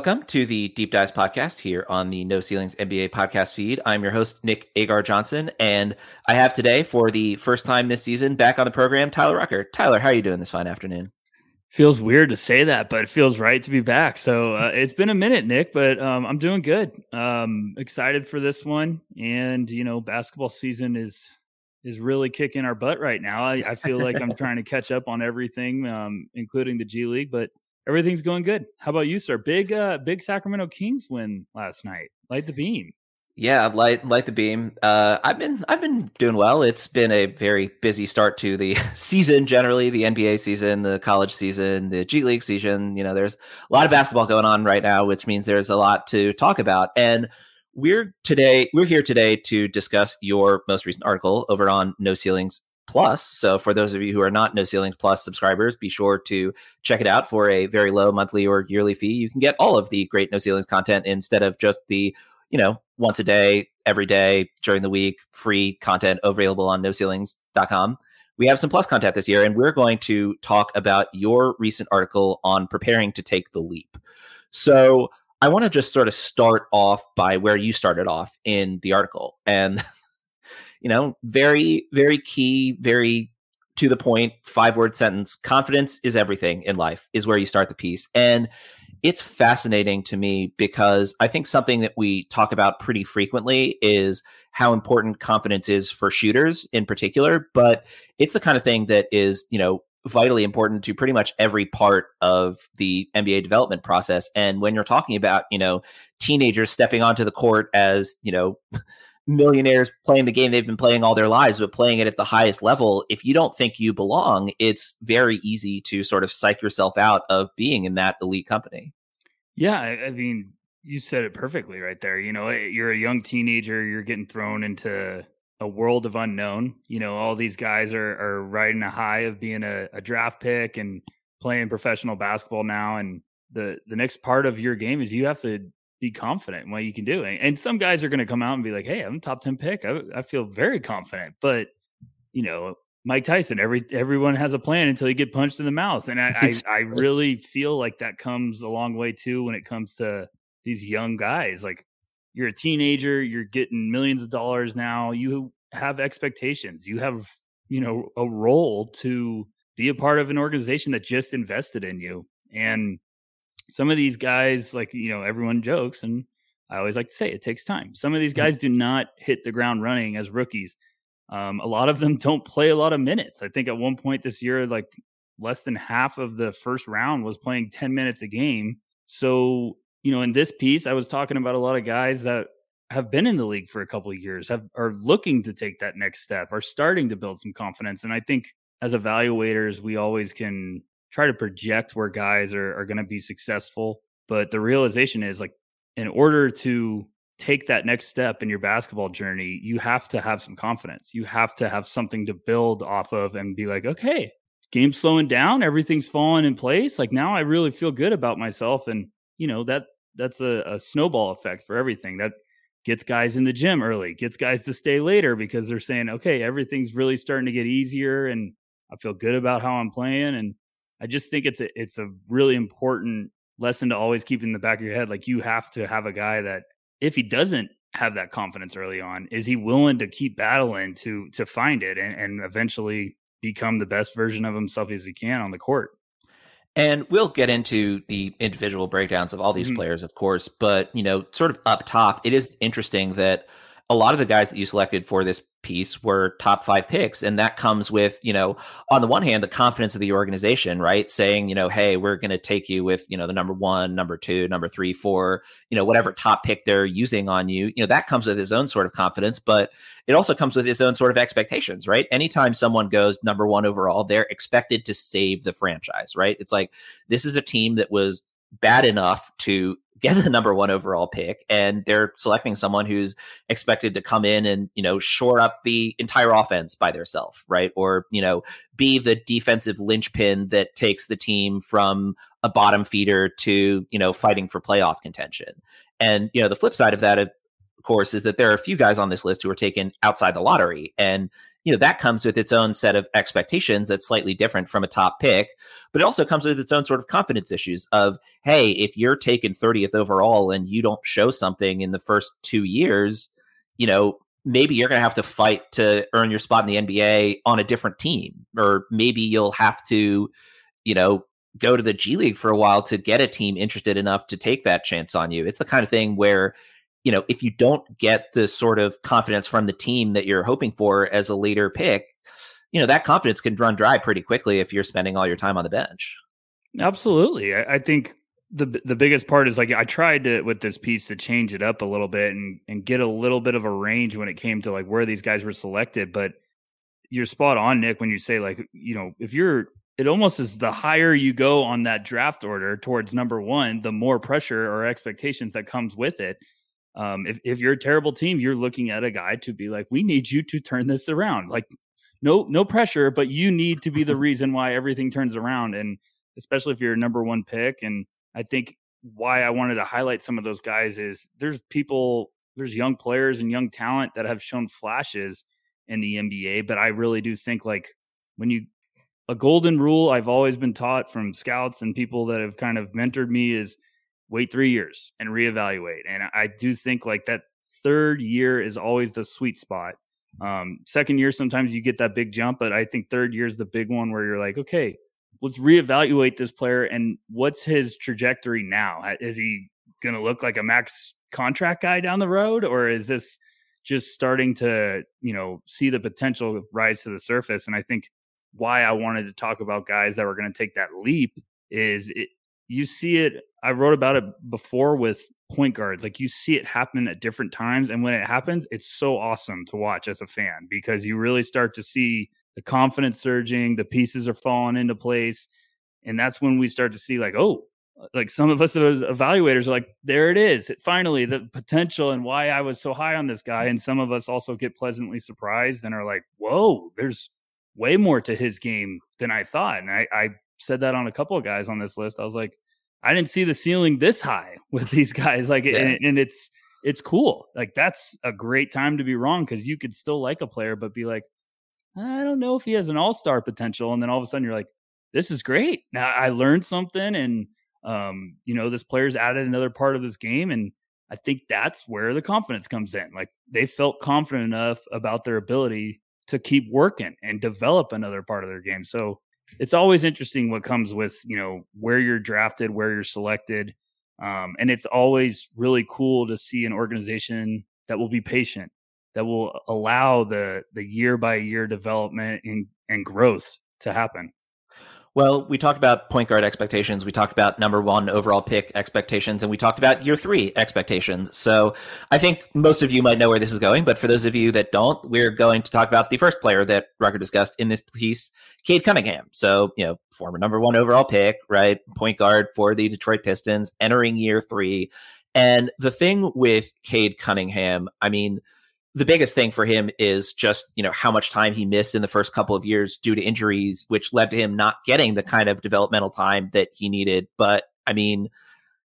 Welcome to the Deep Dives podcast here on the No Ceilings NBA podcast feed. I'm your host, Nick Agar Johnson, and I have today, for the first time this season, back on the program, Tyler Rucker. Tyler, how are you doing this fine afternoon? Feels weird to say that, but it feels right to be back. So uh, it's been a minute, Nick, but um, I'm doing good. Um, excited for this one, and you know, basketball season is is really kicking our butt right now. I, I feel like I'm trying to catch up on everything, um, including the G League, but Everything's going good. How about you, sir? Big uh big Sacramento Kings win last night. Light the beam. Yeah, light light the beam. Uh, I've been I've been doing well. It's been a very busy start to the season. Generally, the NBA season, the college season, the G League season. You know, there's a lot of basketball going on right now, which means there's a lot to talk about. And we're today we're here today to discuss your most recent article over on No Ceilings Plus. So for those of you who are not No Ceilings Plus subscribers, be sure to check it out for a very low monthly or yearly fee. You can get all of the great No Ceilings content instead of just the, you know, once a day, every day, during the week, free content available on noceilings.com. We have some plus content this year, and we're going to talk about your recent article on preparing to take the leap. So I want to just sort of start off by where you started off in the article. And you know, very, very key, very to the point, five word sentence. Confidence is everything in life, is where you start the piece. And it's fascinating to me because I think something that we talk about pretty frequently is how important confidence is for shooters in particular. But it's the kind of thing that is, you know, vitally important to pretty much every part of the NBA development process. And when you're talking about, you know, teenagers stepping onto the court as, you know, millionaires playing the game they've been playing all their lives, but playing it at the highest level, if you don't think you belong, it's very easy to sort of psych yourself out of being in that elite company. Yeah, I mean, you said it perfectly right there. You know, eh, you're a young teenager, you're getting thrown into a world of unknown. You know, all these guys are are riding a high of being a, a draft pick and playing professional basketball now. And the the next part of your game is you have to be confident in what you can do. And some guys are going to come out and be like, "Hey, I'm a top ten pick. I, I feel very confident." But you know, Mike Tyson, every everyone has a plan until you get punched in the mouth, and I, I, I really feel like that comes a long way too when it comes to these young guys. Like you're a teenager, you're getting millions of dollars now. You have expectations. You have you know a role to be a part of an organization that just invested in you, and some of these guys, like, you know, everyone jokes, and I always like to say it takes time. Some of these mm-hmm. guys do not hit the ground running as rookies. Um, a lot of them don't play a lot of minutes. I think at one point this year, like less than half of the first round was playing 10 minutes a game. So, you know, in this piece, I was talking about a lot of guys that have been in the league for a couple of years, have are looking to take that next step, are starting to build some confidence. And I think as evaluators, we always can try to project where guys are, are going to be successful. But the realization is like, in order to take that next step in your basketball journey, you have to have some confidence. You have to have something to build off of and be like, okay, game's slowing down, everything's falling in place. Like now I really feel good about myself. And, you know, that that's a, a snowball effect for everything. That gets guys in the gym early, gets guys to stay later because they're saying, okay, everything's really starting to get easier and I feel good about how I'm playing. And I just think it's a it's a really important lesson to always keep in the back of your head. Like you have to have a guy that if he doesn't have that confidence early on, is he willing to keep battling to to find it and, and eventually become the best version of himself as he can on the court? And we'll get into the individual breakdowns of all these mm-hmm. players, of course. But you know, sort of up top, it is interesting that a lot of the guys that you selected for this piece were top five picks. And that comes with, you know, on the one hand, the confidence of the organization, right? Saying, you know, hey, we're going to take you with, you know, the number one, number two, number three, four, you know, whatever top pick they're using on you. You know, that comes with his own sort of confidence, but it also comes with his own sort of expectations, right? Anytime someone goes number one overall, they're expected to save the franchise, right? It's like this is a team that was bad enough to get the number one overall pick and they're selecting someone who's expected to come in and you know shore up the entire offense by themselves right? Or you know be the defensive linchpin that takes the team from a bottom feeder to you know fighting for playoff contention. And you know the flip side of that of course is that there are a few guys on this list who are taken outside the lottery and you know, that comes with its own set of expectations that's slightly different from a top pick, but it also comes with its own sort of confidence issues of, hey, if you're taken 30th overall and you don't show something in the first two years, you know, maybe you're going to have to fight to earn your spot in the NBA on a different team, or maybe you'll have to, you know, go to the G League for a while to get a team interested enough to take that chance on you. It's the kind of thing where, you know, if you don't get the sort of confidence from the team that you're hoping for as a later pick, you know, that confidence can run dry pretty quickly if you're spending all your time on the bench. Absolutely. I, I think the the biggest part is like I tried to with this piece to change it up a little bit and and get a little bit of a range when it came to like where these guys were selected, but you're spot on, Nick, when you say like, you know, if you're it almost is the higher you go on that draft order towards number one, the more pressure or expectations that comes with it. Um, if, if you're a terrible team, you're looking at a guy to be like, we need you to turn this around. Like, no, no pressure, but you need to be the reason why everything turns around. And especially if you're a number one pick. And I think why I wanted to highlight some of those guys is there's people, there's young players and young talent that have shown flashes in the NBA. But I really do think like when you a golden rule I've always been taught from scouts and people that have kind of mentored me is wait three years and reevaluate. And I do think like that third year is always the sweet spot. Um, second year, sometimes you get that big jump, but I think third year is the big one where you're like, okay, let's reevaluate this player and what's his trajectory now? Is he going to look like a max contract guy down the road, or is this just starting to, you know, see the potential rise to the surface? And I think why I wanted to talk about guys that were going to take that leap is it, you see it. I wrote about it before with point guards. Like you see it happen at different times. And when it happens, it's so awesome to watch as a fan because you really start to see the confidence surging, the pieces are falling into place. And that's when we start to see, like, oh, like some of us as evaluators are like, there it is. It, finally, the potential and why I was so high on this guy. And some of us also get pleasantly surprised and are like, whoa, there's way more to his game than I thought. And I, I said that on a couple of guys on this list. I was like, I didn't see the ceiling this high with these guys. Like, yeah. and, and, it's it's cool. Like that's a great time to be wrong because you could still like a player, but be like, I don't know if he has an all star potential. And then all of a sudden you're like, this is great. Now I learned something, and um, you know, this player's added another part of this game, and I think that's where the confidence comes in. Like they felt confident enough about their ability to keep working and develop another part of their game. So it's always interesting what comes with, you know, where you're drafted, where you're selected. Um, and it's always really cool to see an organization that will be patient, that will allow the the year by year development and, and growth to happen. Well, we talked about point guard expectations. We talked about number one overall pick expectations, and we talked about year three expectations. So I think most of you might know where this is going, but for those of you that don't, we're going to talk about the first player that Rucker discussed in this piece, Cade Cunningham. So, you know, former number one overall pick, right? Point guard for the Detroit Pistons, entering year three. And the thing with Cade Cunningham, I mean, the biggest thing for him is just you know how much time he missed in the first couple of years due to injuries which led to him not getting the kind of developmental time that he needed. But i mean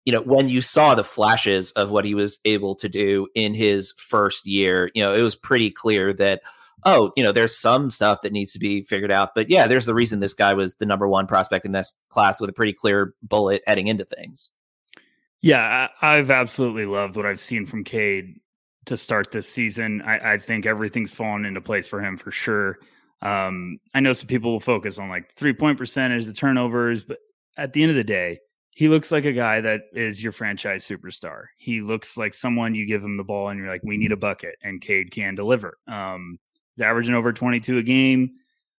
you know when you saw the flashes of what he was able to do in his first year you know it was pretty clear that oh you know there's some stuff that needs to be figured out. But yeah there's the reason this guy was the number one prospect in this class with a pretty clear bullet heading into things. Yeah, I've absolutely loved what I've seen from Cade to start this season. I, I think everything's fallen into place for him for sure. Um, I know some people will focus on like three point percentage, the turnovers, but at the end of the day, he looks like a guy that is your franchise superstar. He looks like someone you give him the ball and you're like, we need a bucket, and Cade can deliver. Um, he's averaging over 22 a game.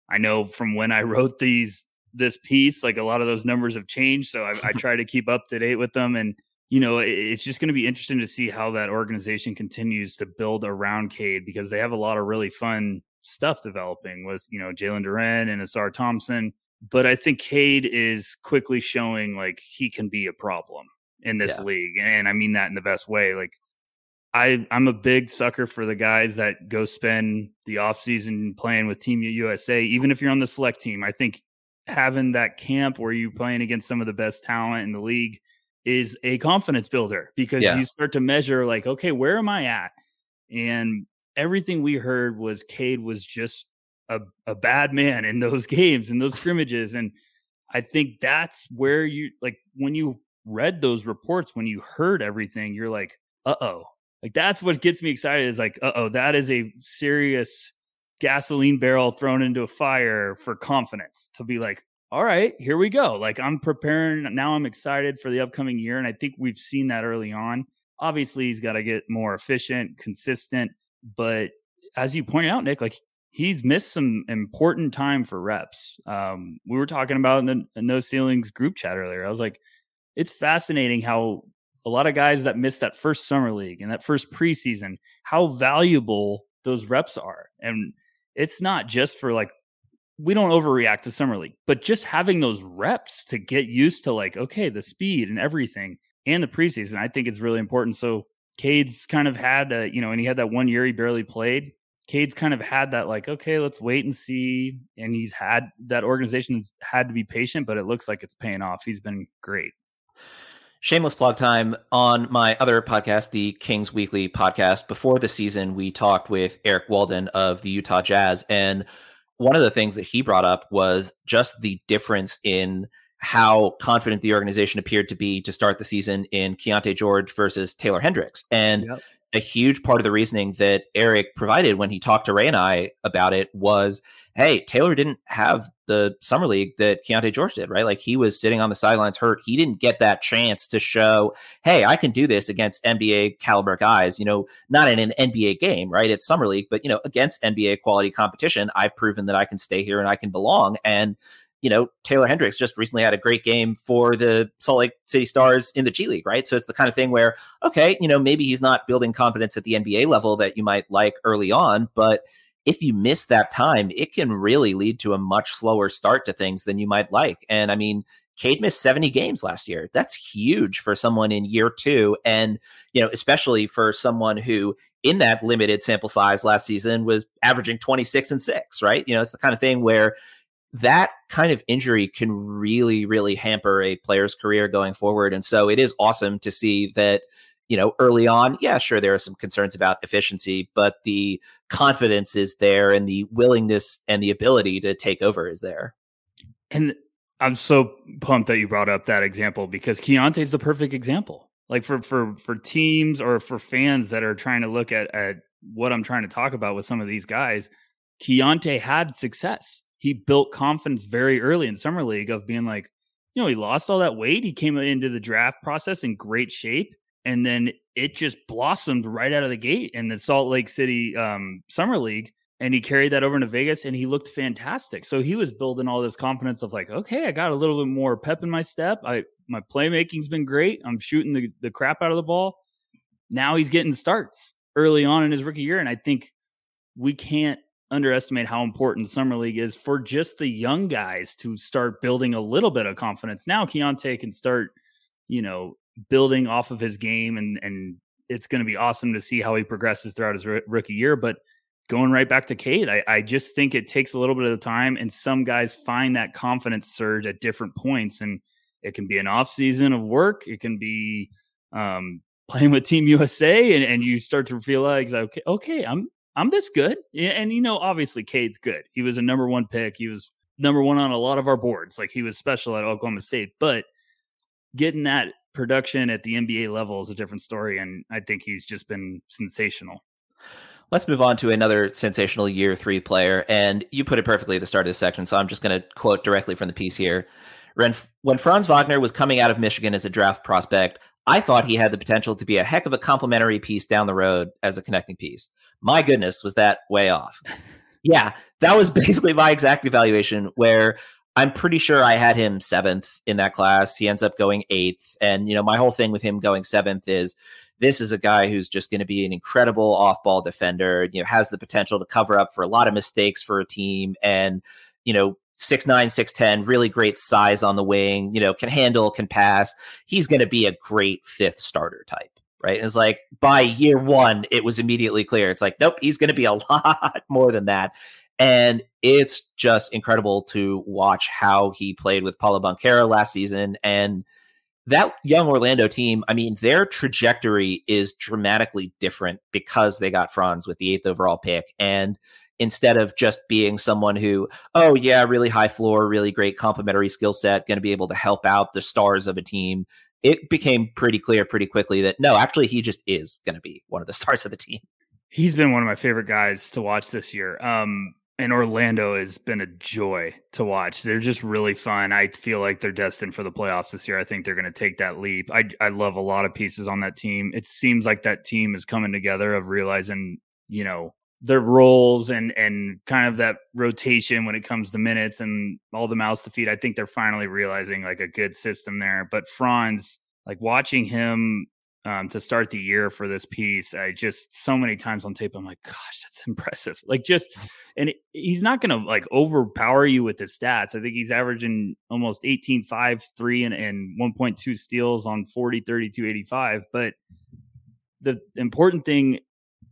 I know from when I wrote these this piece, like a lot of those numbers have changed, so I, I try to keep up to date with them. And you know, it's just going to be interesting to see how that organization continues to build around Cade because they have a lot of really fun stuff developing with, you know, Jalen Duren and Ausar Thompson. But I think Cade is quickly showing like he can be a problem in this yeah. league. And I mean that in the best way. Like I I'm a big sucker for the guys that go spend the offseason playing with Team USA, even if you're on the select team. I think having that camp where you're playing against some of the best talent in the league is a confidence builder because yeah. you start to measure like, okay, where am I at? And everything we heard was Cade was just a, a bad man in those games and those scrimmages and i think that's where you like when you read those reports when you heard everything you're like uh-oh like that's what gets me excited is like uh-oh that is a serious gasoline barrel thrown into a fire for confidence to be like all right here we go like i'm preparing now i'm excited for the upcoming year and i think we've seen that early on obviously he's got to get more efficient consistent but as you pointed out nick like he's missed some important time for reps. Um, we were talking about in the No Ceilings group chat earlier. I was like, it's fascinating how a lot of guys that missed that first summer league and that first preseason, how valuable those reps are. And it's not just for like we don't overreact to summer league, but just having those reps to get used to like, okay, the speed and everything and the preseason, I think it's really important. So Cade's kind of had, a, you know, and he had that one year he barely played. Cade's kind of had that like, okay, let's wait and see. And he's had that organization's had to be patient, but it looks like it's paying off. He's been great. Shameless plug time on my other podcast, the Kings Weekly podcast. Before the season, we talked with Eric Walden of the Utah Jazz. And one of the things that he brought up was just the difference in how confident the organization appeared to be to start the season in Keyonte George versus Taylor Hendricks. And yep a huge part of the reasoning that Eric provided when he talked to Ray and I about it was, hey, Taylor didn't have the summer league that Keyonte George did, right? Like he was sitting on the sidelines hurt. He didn't get that chance to show, hey, I can do this against NBA caliber guys, you know, not in an NBA game, right? It's summer league, but you know, against NBA quality competition, I've proven that I can stay here and I can belong. And you know, Taylor Hendricks just recently had a great game for the Salt Lake City Stars in the G League, right? So it's the kind of thing where, okay, you know, maybe he's not building confidence at the NBA level that you might like early on, but if you miss that time, it can really lead to a much slower start to things than you might like. And I mean, Cade missed 70 games last year. That's huge for someone in year two. And, you know, especially for someone who in that limited sample size last season was averaging 26 and six, right? You know, it's the kind of thing where that kind of injury can really, really hamper a player's career going forward. And so it is awesome to see that, you know, early on, yeah, sure, there are some concerns about efficiency, but the confidence is there and the willingness and the ability to take over is there. And I'm so pumped that you brought up that example because Keyonte is the perfect example. Like for for for teams or for fans that are trying to look at at what I'm trying to talk about with some of these guys, Keyonte had success he built confidence very early in summer league of being like, you know, he lost all that weight. He came into the draft process in great shape, and then it just blossomed right out of the gate in the Salt Lake City um, summer league. And he carried that over into Vegas, and he looked fantastic. So he was building all this confidence of like, okay, I got a little bit more pep in my step. I my playmaking's been great. I'm shooting the the crap out of the ball. Now he's getting starts early on in his rookie year, and I think we can't underestimate how important summer league is for just the young guys to start building a little bit of confidence. Now Keyonte can start, you know, building off of his game, and and it's going to be awesome to see how he progresses throughout his r- rookie year. But going right back to Cade, I, I just think it takes a little bit of time, and some guys find that confidence surge at different points, and it can be an off season of work, it can be um, playing with Team USA, and, and you start to feel like okay, okay, I'm I'm this good. And, you know, obviously, Cade's good. He was a number one pick. He was number one on a lot of our boards. Like he was special at Oklahoma State. But getting that production at the NBA level is a different story. And I think he's just been sensational. Let's move on to another sensational year three player. And you put it perfectly at the start of this section. So I'm just going to quote directly from the piece here. When, when Franz Wagner was coming out of Michigan as a draft prospect, I thought he had the potential to be a heck of a complementary piece down the road as a connecting piece. My goodness, was that way off? yeah, that was basically my exact evaluation where I'm pretty sure I had him seventh in that class. He ends up going eighth. And, you know, my whole thing with him going seventh is this is a guy who's just going to be an incredible off ball defender, you know, has the potential to cover up for a lot of mistakes for a team and, you know, six nine, six ten, really great size on the wing, you know, can handle, can pass. He's going to be a great fifth starter type. Right. And it's like by year one, it was immediately clear. It's like, nope, he's going to be a lot more than that. And it's just incredible to watch how he played with Paolo Banchero last season. And that young Orlando team, I mean, their trajectory is dramatically different because they got Franz with the eighth overall pick. And instead of just being someone who, oh, yeah, really high floor, really great complementary skill set, going to be able to help out the stars of a team. It became pretty clear pretty quickly that no, actually, he just is going to be one of the stars of the team. He's been one of my favorite guys to watch this year. Um, and Orlando has been a joy to watch. They're just really fun. I feel like they're destined for the playoffs this year. I think they're going to take that leap. I I love a lot of pieces on that team. It seems like that team is coming together of realizing, you know, their roles and and kind of that rotation when it comes to minutes and all the mouths to feed. I think they're finally realizing like a good system there. But Franz, like watching him um, to start the year for this piece. I just so many times on tape, I'm like, gosh, that's impressive. Like just, and it, he's not going to like overpower you with his stats. I think he's averaging almost 18, 5, 3, and, and 1.2 steals on 40, 32, 85. But the important thing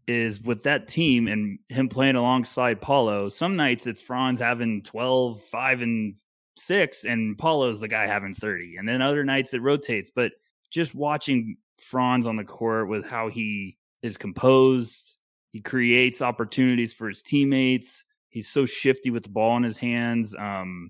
is with that team and him playing alongside Paolo, some nights it's Franz having 12, 5, and 6, and Paolo's the guy having 30. And then other nights it rotates. But just watching Franz on the court with how he is composed. He creates opportunities for his teammates. He's so shifty with the ball in his hands. Um,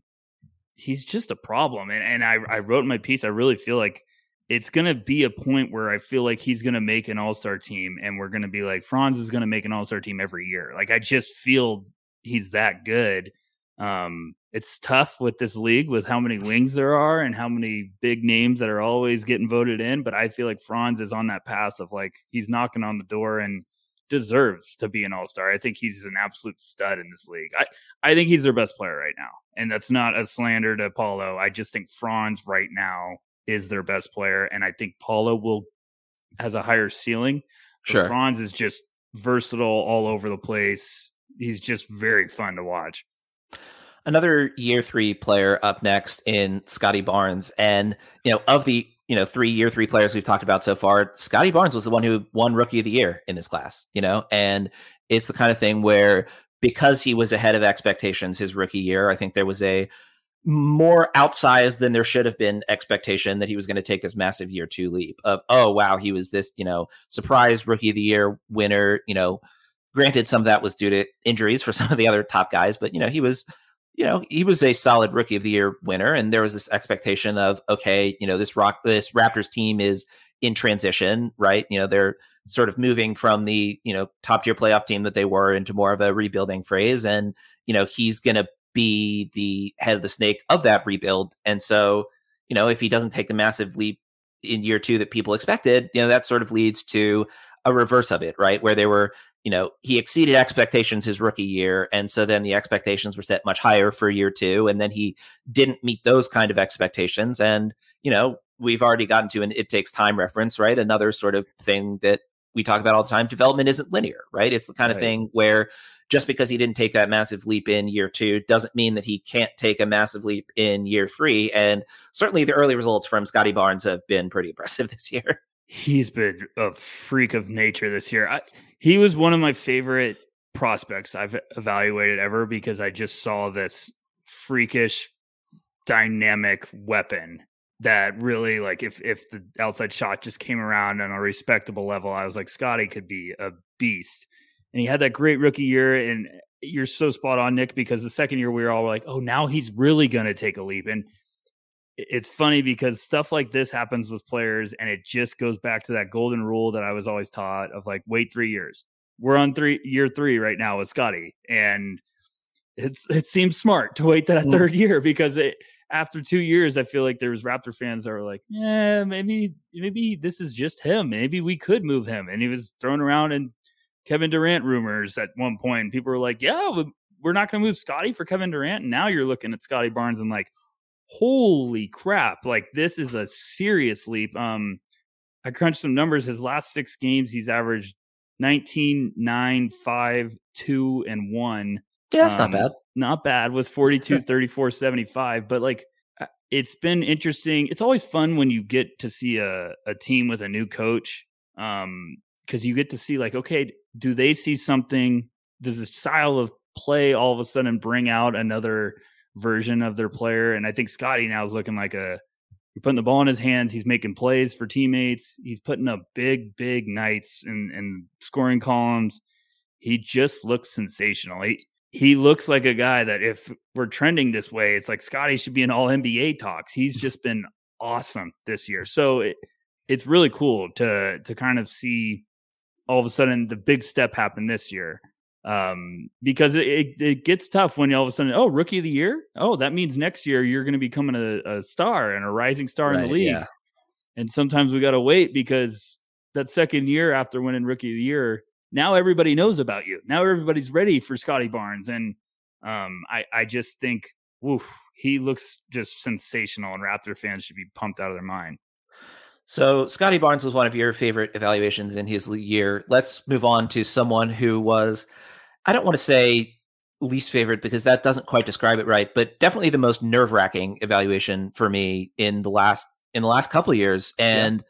he's just a problem. And, and I, I wrote in my piece, I really feel like it's going to be a point where I feel like he's going to make an all star team. And we're going to be like, Franz is going to make an all star team every year. Like, I just feel he's that good. Um, it's tough with this league with how many wings there are and how many big names that are always getting voted in. But I feel like Franz is on that path of like he's knocking on the door and deserves to be an all star. I think he's an absolute stud in this league. I, I think he's their best player right now. And that's not a slander to Paolo. I just think Franz right now is their best player. And I think Paolo will has a higher ceiling. Sure. Franz is just versatile all over the place. He's just very fun to watch another year three player up next in Scotty Barnes. And, you know, of the, you know, three year three players we've talked about so far, Scotty Barnes was the one who won rookie of the year in this class, you know, and it's the kind of thing where because he was ahead of expectations his rookie year, I think there was a more outsized than there should have been expectation that he was going to take this massive year two leap of, oh, wow, he was this, you know, surprise rookie of the year winner, you know, granted some of that was due to injuries for some of the other top guys, but, you know, he was you know, he was a solid rookie of the year winner, and there was this expectation of, okay, you know, this rock, this Raptors team is in transition, right? You know, they're sort of moving from the you know top tier playoff team that they were into more of a rebuilding phase, and you know, he's going to be the head of the snake of that rebuild, and so you know, if he doesn't take the massive leap in year two that people expected, you know, that sort of leads to a reverse of it, right? Where they were you know, he exceeded expectations his rookie year. And so then the expectations were set much higher for year two. And then he didn't meet those kind of expectations. And, you know, we've already gotten to an it takes time reference, right? Another sort of thing that we talk about all the time. Development isn't linear, right? It's the kind of right. thing where just because he didn't take that massive leap in year two doesn't mean that he can't take a massive leap in year three. And certainly the early results from Scotty Barnes have been pretty impressive this year. He's been a freak of nature this year. I, he was one of my favorite prospects I've evaluated ever because I just saw this freakish dynamic weapon that really like if if the outside shot just came around on a respectable level, I was like Scotty could be a beast. And he had that great rookie year and you're so spot on, Nick, because the second year we were all like, oh, now he's really going to take a leap. And it's funny because stuff like this happens with players and it just goes back to that golden rule that I was always taught of like wait 3 years. We're on 3 year 3 right now with Scotty, and it's it seems smart to wait that mm. third year because it after 2 years I feel like there was Raptor fans that were like, "Yeah, maybe maybe this is just him. Maybe we could move him." And he was thrown around and Kevin Durant rumors at one point. People were like, "Yeah, we're not going to move Scotty for Kevin Durant." And now you're looking at Scotty Barnes and like, holy crap like this is a serious leap um i crunched some numbers his last six games he's averaged 19 9 5 2 and 1 yeah that's um, not bad not bad with 42 34 75 but like uh, it's been interesting it's always fun when you get to see a, a team with a new coach um because you get to see like okay do they see something does the style of play all of a sudden bring out another version of their player. And I think Scotty now is looking like a you're putting the ball in his hands. He's making plays for teammates. He's putting up big, big nights and and scoring columns. He just looks sensational. He, he looks like a guy that if we're trending this way, it's like Scotty should be in all NBA talks. He's just been awesome this year. So it, it's really cool to to kind of see all of a sudden the big step happened this year. Um, because it, it, it gets tough when all of a sudden, oh, rookie of the year. Oh, that means next year you're going to be becoming a, a, star and a rising star right, in the league. Yeah. And sometimes we got to wait because that second year after winning rookie of the year, now everybody knows about you. Now everybody's ready for Scotty Barnes. And um, I, I just think, woof, he looks just sensational, and Raptor fans should be pumped out of their mind. So Scotty Barnes was one of your favorite evaluations in his year. Let's move on to someone who was, I don't want to say least favorite because that doesn't quite describe it right, but definitely the most nerve wracking evaluation for me in the last in the last couple of years. And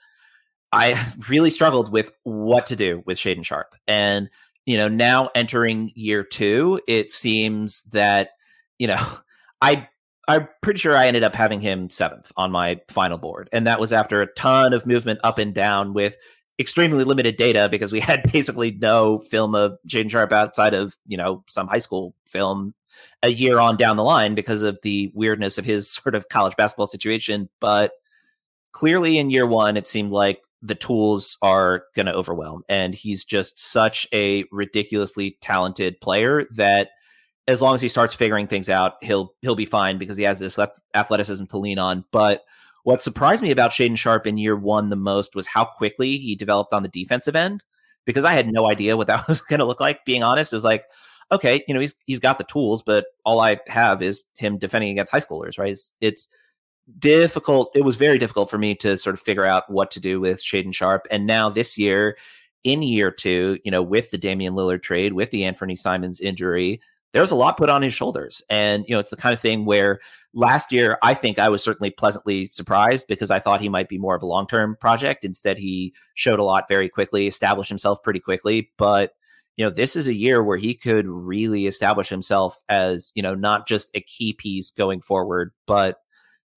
yeah. I really struggled with what to do with Shaedon Sharpe. And, you know, now entering year two, it seems that, you know, I I'm pretty sure I ended up having him seventh on my final board. And that was after a ton of movement up and down with extremely limited data because we had basically no film of Shaedon Sharpe outside of, you know, some high school film a year on down the line because of the weirdness of his sort of college basketball situation. But clearly in year one, it seemed like the tools are going to overwhelm. And he's just such a ridiculously talented player that as long as he starts figuring things out, he'll he'll be fine because he has this athleticism to lean on. But what surprised me about Shaedon Sharpe in year one the most was how quickly he developed on the defensive end. Because I had no idea what that was going to look like. Being honest, it was like, okay, you know, he's he's got the tools, but all I have is him defending against high schoolers. Right? It's, it's difficult. It was very difficult for me to sort of figure out what to do with Shaedon Sharpe, And now this year, in year two, you know, with the Damian Lillard trade, with the Anthony Simons injury, there's a lot put on his shoulders. And, you know, it's the kind of thing where last year, I think I was certainly pleasantly surprised because I thought he might be more of a long term project. Instead, he showed a lot very quickly, established himself pretty quickly. But, you know, this is a year where he could really establish himself as, you know, not just a key piece going forward, but,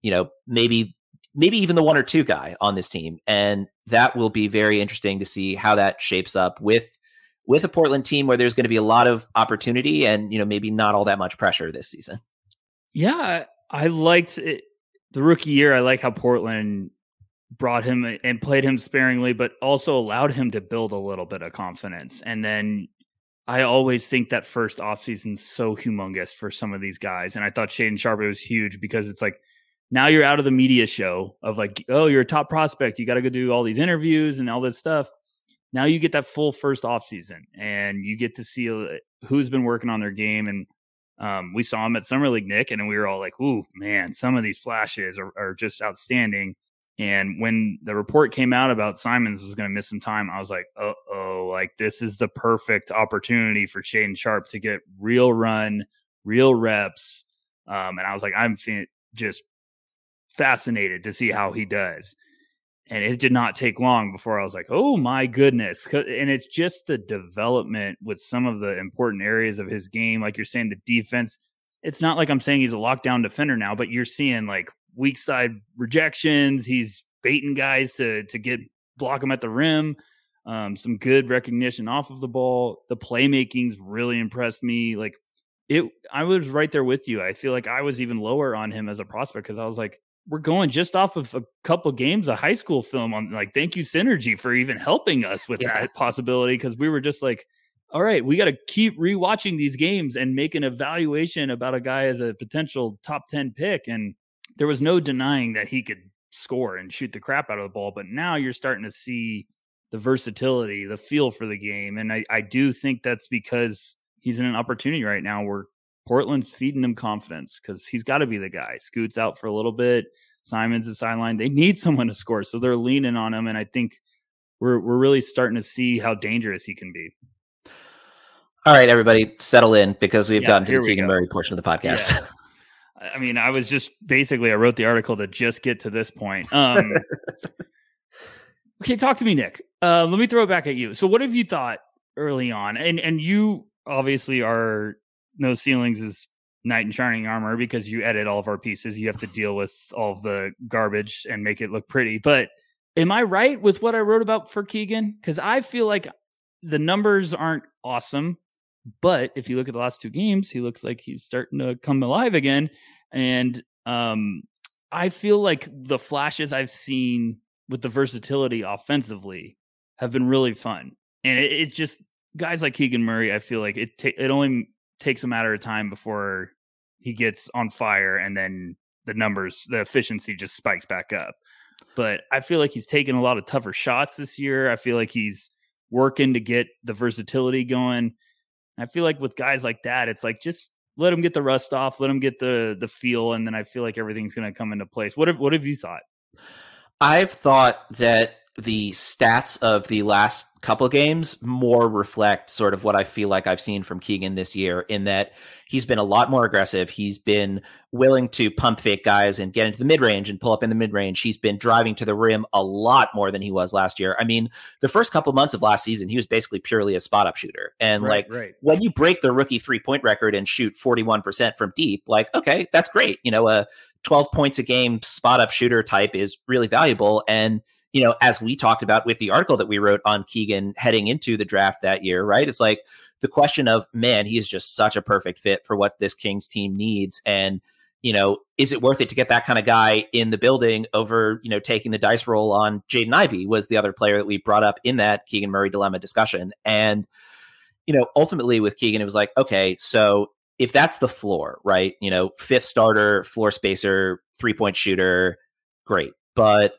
you know, maybe maybe even the one or two guy on this team. And that will be very interesting to see how that shapes up with with a Portland team where there's going to be a lot of opportunity and you know maybe not all that much pressure this season. Yeah, I liked it. the rookie year. I like how Portland brought him and played him sparingly, but also allowed him to build a little bit of confidence. And then I always think that first offseason so humongous for some of these guys. And I thought Shaedon Sharpe was huge because it's like now you're out of the media show of like, oh, you're a top prospect. You got to go do all these interviews and all this stuff now you get that full first off season and you get to see uh, who's been working on their game and um, we saw him at summer league nick and we were all like ooh man some of these flashes are, are just outstanding. And when the report came out about simons was going to miss some time i was like uh oh, like this is the perfect opportunity for shaedon Sharpe to get real run real reps. Um, and i was like i'm just fascinated to see how he does and it did not take long before I was like, "Oh my goodness!" And it's just the development with some of the important areas of his game, like you're saying, the defense. It's not like I'm saying he's a lockdown defender now, but you're seeing like weak side rejections. He's baiting guys to to get block him at the rim. Um, some good recognition off of the ball. The playmaking's really impressed me. Like it, I was right there with you. I feel like I was even lower on him as a prospect because I was like, we're going just off of a couple games of high school film on like thank you synergy for even helping us with yeah. that possibility because we were just like all right we got to keep rewatching these games and make an evaluation about a guy as a potential top 10 pick and there was no denying that he could score and shoot the crap out of the ball but now you're starting to see the versatility the feel for the game and i, I do think that's because he's in an opportunity right now where Portland's feeding him confidence because he's got to be the guy. Scoots out for a little bit. Simons the sideline. They need someone to score, so they're leaning on him. And I think we're we're really starting to see how dangerous he can be. All right, everybody, settle in because we've yeah, gotten to the Keegan go. Murray portion of the podcast. Yeah. I mean, I was just basically I wrote the article to just get to this point. Um, okay, talk to me, Nick. Uh, let me throw it back at you. So, what have you thought early on? And and you obviously are no ceilings is knight in shining armor because you edit all of our pieces. You have to deal with all the garbage and make it look pretty. But am I right with what I wrote about for Keegan? Because I feel like the numbers aren't awesome, But if you look at the last two games, he looks like he's starting to come alive again. And um, I feel like the flashes I've seen with the versatility offensively have been really fun. And it, it just guys like Keegan Murray, I feel like it ta- it only takes a matter of time before he gets on fire and then the numbers, the efficiency just spikes back up. But I feel like he's taken a lot of tougher shots this year. I feel like he's working to get the versatility going. I feel like with guys like that, it's like just let him get the rust off, let him get the the feel, and then I feel like everything's going to come into place. What have, what have you thought? I've thought that the stats of the last couple games more reflect sort of what I feel like I've seen from Keegan this year in that he's been a lot more aggressive. He's been willing to pump fake guys and get into the mid range and pull up in the mid range. He's been driving to the rim a lot more than he was last year. I mean, the first couple months of last season, he was basically purely a spot up shooter. And right, like right. when you break the rookie three point record and shoot 41% from deep, like, okay, that's great. You know, a 12 points a game spot up shooter type is really valuable. And you know, as we talked about with the article that we wrote on Keegan heading into the draft that year, right? It's like the question of, man, he is just such a perfect fit for what this Kings team needs. And, you know, is it worth it to get that kind of guy in the building over, you know, taking the dice roll on Jaden Ivey was the other player that we brought up in that Keegan Murray dilemma discussion. And, you know, ultimately with Keegan, it was like, okay, so if that's the floor, right? You know, fifth starter, floor spacer, three point shooter, great. But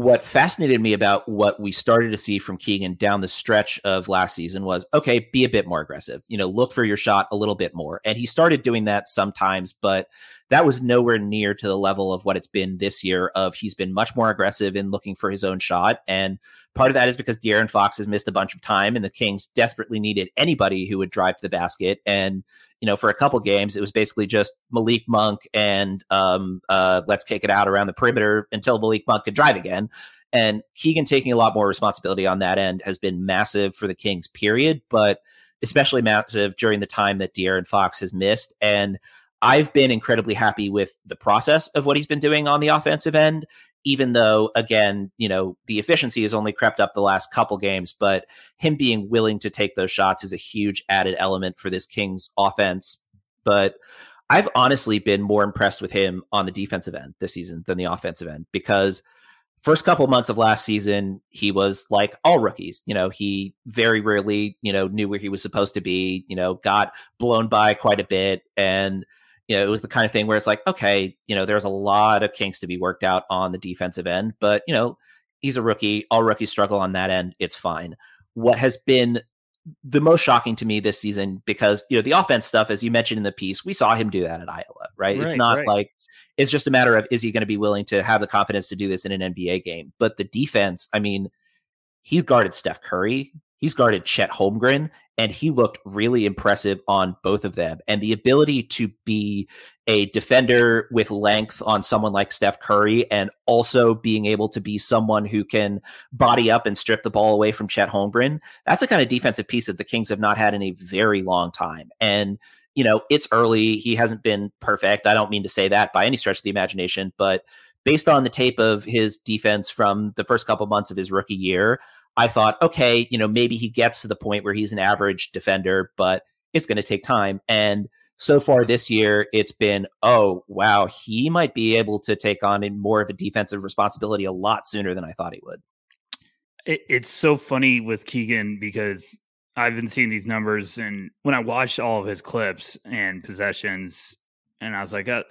what fascinated me about what we started to see from Keegan down the stretch of last season was okay, be a bit more aggressive. You know, look for your shot a little bit more. And he started doing that sometimes, but that was nowhere near to the level of what it's been this year of he's been much more aggressive in looking for his own shot. And part of that is because De'Aaron Fox has missed a bunch of time and the Kings desperately needed anybody who would drive to the basket. And you know, for a couple games, it was basically just Malik Monk and um, uh, let's kick it out around the perimeter until Malik Monk could drive again. And Keegan taking a lot more responsibility on that end has been massive for the Kings, period, but especially massive during the time that De'Aaron Fox has missed. And I've been incredibly happy with the process of what he's been doing on the offensive end even though again you know the efficiency has only crept up the last couple games but him being willing to take those shots is a huge added element for this kings offense. But i've honestly been more impressed with him on the defensive end this season than the offensive end because first couple months of last season he was like all rookies. You know he very rarely you know knew where he was supposed to be you know got blown by quite a bit. And you know, it was the kind of thing where it's like, okay, you know, there's a lot of kinks to be worked out on the defensive end, but you know, he's a rookie. All rookies struggle on that end. It's fine. What has been the most shocking to me this season, because you know, the offense stuff, as you mentioned in the piece, we saw him do that at Iowa, right? right it's not right. like it's just a matter of is he going to be willing to have the confidence to do this in an NBA game? But the defense, I mean, he's guarded Steph Curry, he's guarded Chet Holmgren, and he looked really impressive on both of them. And the ability to be a defender with length on someone like Steph Curry, and also being able to be someone who can body up and strip the ball away from Chet Holmgren, that's the kind of defensive piece that the Kings have not had in a very long time. And you know, it's early. He hasn't been perfect. I don't mean to say that by any stretch of the imagination, but based on the tape of his defense from the first couple months of his rookie year, I thought, okay, you know, maybe he gets to the point where he's an average defender, but it's going to take time. And so far this year, it's been, oh, wow, he might be able to take on more of a defensive responsibility a lot sooner than I thought he would. It, it's so funny with Keegan because I've been seeing these numbers, and when I watched all of his clips and possessions, and I was like, uh,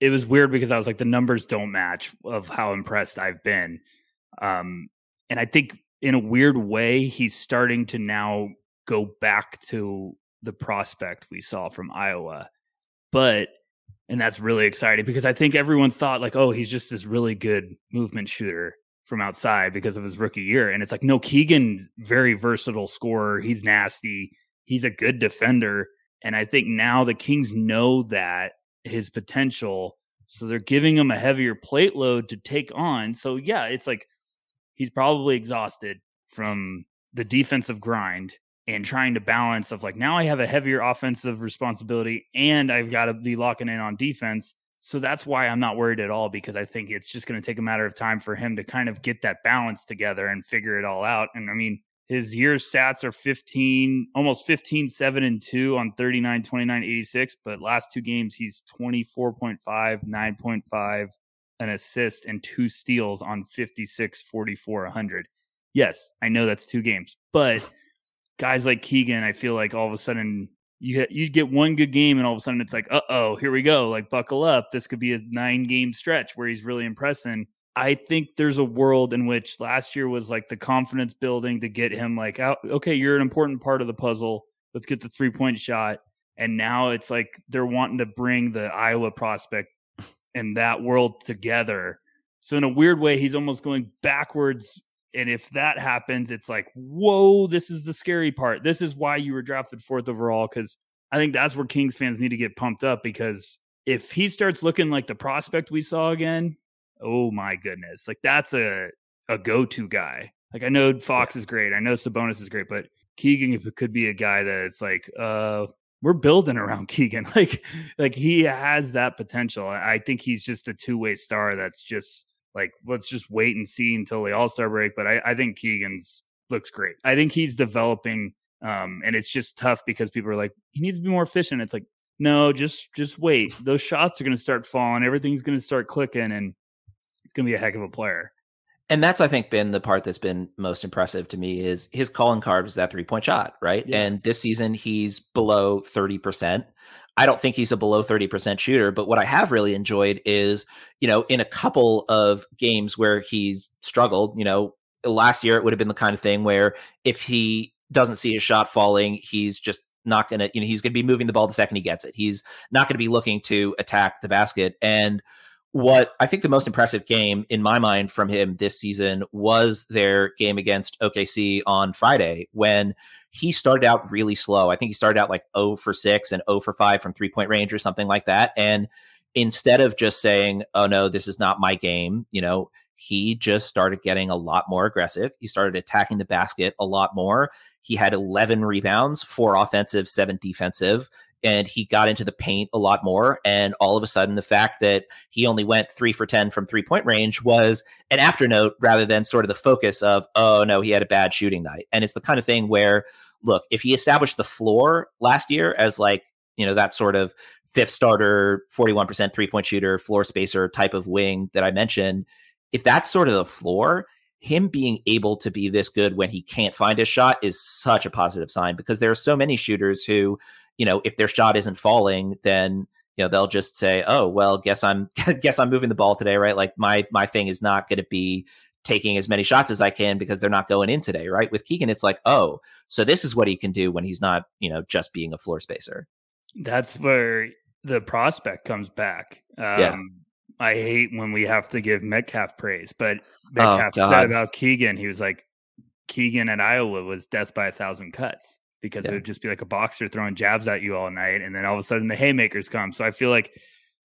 it was weird because I was like, the numbers don't match of how impressed I've been. Um, and I think in a weird way, he's starting to now go back to the prospect we saw from Iowa. But and that's really exciting because I think everyone thought like, oh, he's just this really good movement shooter from outside because of his rookie year. And it's like, no, Keegan, very versatile scorer. He's nasty. He's a good defender. And I think now the Kings know that his potential. So they're giving him a heavier plate load to take on. So yeah, it's like he's probably exhausted from the defensive grind and trying to balance of like now I have a heavier offensive responsibility and I've got to be locking in on defense. So that's why I'm not worried at all because I think it's just going to take a matter of time for him to kind of get that balance together and figure it all out. And I mean, His year stats are 15, almost 15, 7 and 2 on 39, 29, 86. But last two games, he's 24.5, 9.5, an assist, and two steals on 56, 44, 100. Yes, I know that's two games, but guys like Keegan, I feel like all of a sudden you you get one good game and all of a sudden it's like, uh oh, here we go. Like buckle up. This could be a nine game stretch where he's really impressing. I think there's a world in which last year was like the confidence building to get him like out. Okay, you're an important part of the puzzle. Let's get the three point shot. And now it's like they're wanting to bring the Iowa prospect and that world together. So in a weird way, he's almost going backwards. And if that happens, it's like, whoa, this is the scary part. This is why you were drafted fourth overall. Cause I think that's where Kings fans need to get pumped up because if he starts looking like the prospect we saw again, oh my goodness, like that's a a go to guy. Like I know Fox is great, I know Sabonis is great, but Keegan could be a guy that it's like, uh, we're building around Keegan. Like, like he has that potential. I think he's just a two way star. That's just like let's just wait and see until the All Star break. But I, I think Keegan's looks great. I think he's developing, um, and it's just tough because people are like, he needs to be more efficient. It's like, no, just just wait. Those shots are going to start falling. Everything's going to start clicking, and it's going to be a heck of a player. And that's, I think, been the part that's been most impressive to me is his calling card is that three point shot, right? Yeah. And this season he's below 30%. I don't think he's a below 30% shooter, but what I have really enjoyed is, you know, in a couple of games where he's struggled, you know, last year it would have been the kind of thing where if he doesn't see his shot falling, he's just not going to, you know, he's going to be moving the ball the second he gets it. He's not going to be looking to attack the basket. And what I think the most impressive game in my mind from him this season was their game against OKC on Friday when he started out really slow. I think he started out like 0 for 6 and 0 for 5 from three point range or something like that. And instead of just saying, oh no, this is not my game, you know, he just started getting a lot more aggressive. He started attacking the basket a lot more. He had 11 rebounds, four offensive, seven defensive and he got into the paint a lot more. And all of a sudden, the fact that he only went three for 10 from three point range was an afternote rather than sort of the focus of, oh, no, he had a bad shooting night. And it's the kind of thing where, look, if he established the floor last year as like, you know, that sort of fifth starter, 41% three point shooter, floor spacer type of wing that I mentioned, if that's sort of the floor, him being able to be this good when he can't find his shot is such a positive sign because there are so many shooters who you know, if their shot isn't falling, then you know they'll just say, "Oh, well, guess I'm guess I'm moving the ball today, right?" Like my my thing is not going to be taking as many shots as I can because they're not going in today, right? With Keegan, it's like, oh, so this is what he can do when he's not, you know, just being a floor spacer. That's where the prospect comes back. Um, yeah. I hate when we have to give Metcalf praise, but oh, Metcalf oh, said about Keegan, he was like, Keegan at Iowa was death by a thousand cuts because yeah. it would just be like a boxer throwing jabs at you all night. And then all of a sudden the haymakers come. So I feel like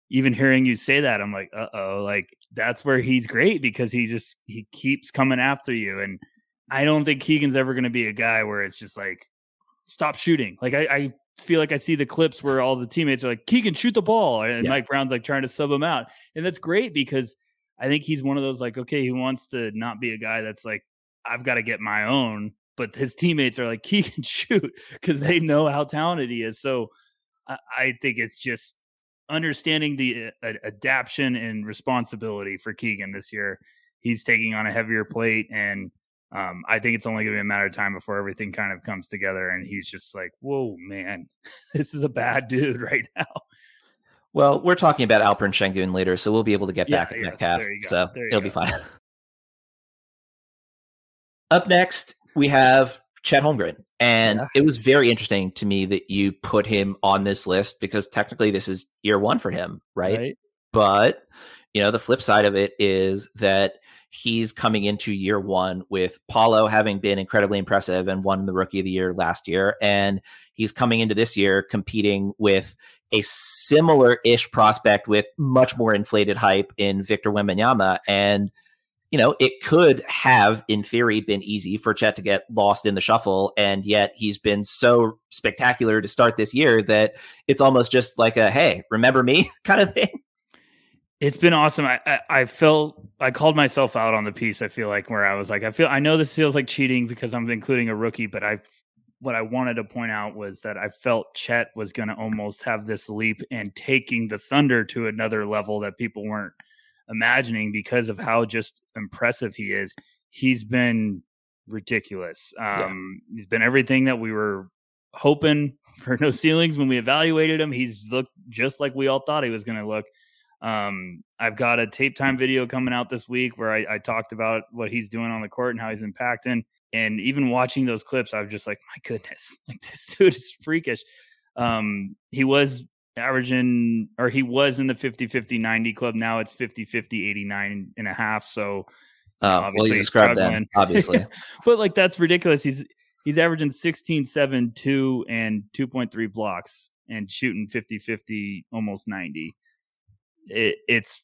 even hearing you say that, I'm like, uh oh, like that's where he's great because he just he keeps coming after you. And I don't think Keegan's ever gonna be a guy where it's just like stop shooting. Like I, I feel like I see the clips where all the teammates are like, Keegan, shoot the ball. And yeah. Mike Brown's like trying to sub him out. And that's great because I think he's one of those like, okay, he wants to not be a guy that's like, I've got to get my own but his teammates are like he can shoot because they know how talented he is. So I, I think it's just understanding the uh, adaptation and responsibility for Keegan this year. He's taking on a heavier plate, and um, I think it's only going to be a matter of time before everything kind of comes together. And he's just like, "Whoa, man, this is a bad dude right now." Well, we're talking about Alperen Sengun later, so we'll be able to get yeah, back at Metcalf. So it'll go. be fine. Up next, we have Chet Holmgren. And yeah. it was very interesting to me that you put him on this list because technically this is year one for him, right? right? But, you know, the flip side of it is that he's coming into year one with Paolo having been incredibly impressive and won the rookie of the year last year. And he's coming into this year competing with a similar ish prospect with much more inflated hype in Victor Wembanyama. And, you know, it could have, in theory, been easy for Chet to get lost in the shuffle. And yet he's been so spectacular to start this year that it's almost just like a, hey, remember me kind of thing. It's been awesome. I, I, I felt I called myself out on the piece. I feel like where I was like, I feel I know this feels like cheating because I'm including a rookie, but I what I wanted to point out was that I felt Chet was going to almost have this leap and taking the Thunder to another level that people weren't imagining because of how just impressive he is. He's been ridiculous. Um, yeah. He's been everything that we were hoping for no ceilings when we evaluated him. He's looked just like we all thought he was going to look. Um, I've got a tape time video coming out this week where I, I, talked about what he's doing on the court and how he's impacting. And even watching those clips, I was just like, my goodness, like this dude is freakish. Um, he was averaging, or he was in the 50 50 90 club. Now it's 50 50 89 and a half. So, uh, well, he's described that, obviously. but like, that's ridiculous. He's, he's averaging 16, 7, 2, and 2.3 blocks and shooting 50 50, almost 90 it, it's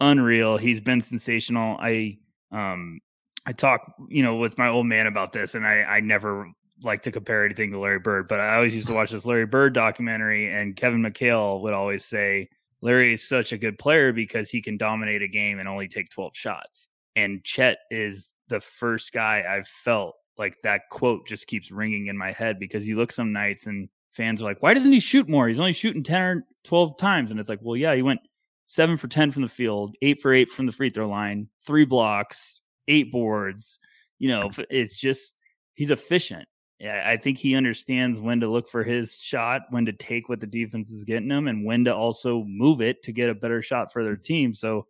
unreal. He's been sensational. I um I talk, you know, with my old man about this, and I I never like to compare anything to Larry Bird, but I always used to watch this Larry Bird documentary, and Kevin McHale would always say Larry is such a good player because he can dominate a game and only take 12 shots. And Chet is the first guy I've felt like that quote just keeps ringing in my head because you look some nights and fans are like, why doesn't he shoot more? He's only shooting 10 or 12 times. And it's like, well, yeah, he went seven for 10 from the field, eight for eight from the free throw line, three blocks, eight boards. You know, it's just, he's efficient. Yeah, I think he understands when to look for his shot, when to take what the defense is getting him, and when to also move it to get a better shot for their team. So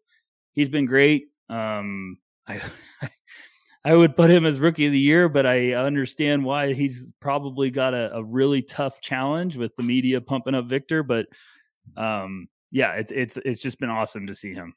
he's been great. Um, I, I would put him as rookie of the year, but I understand why he's probably got a, a really tough challenge with the media pumping up Victor. But um, yeah, it's it's it's just been awesome to see him.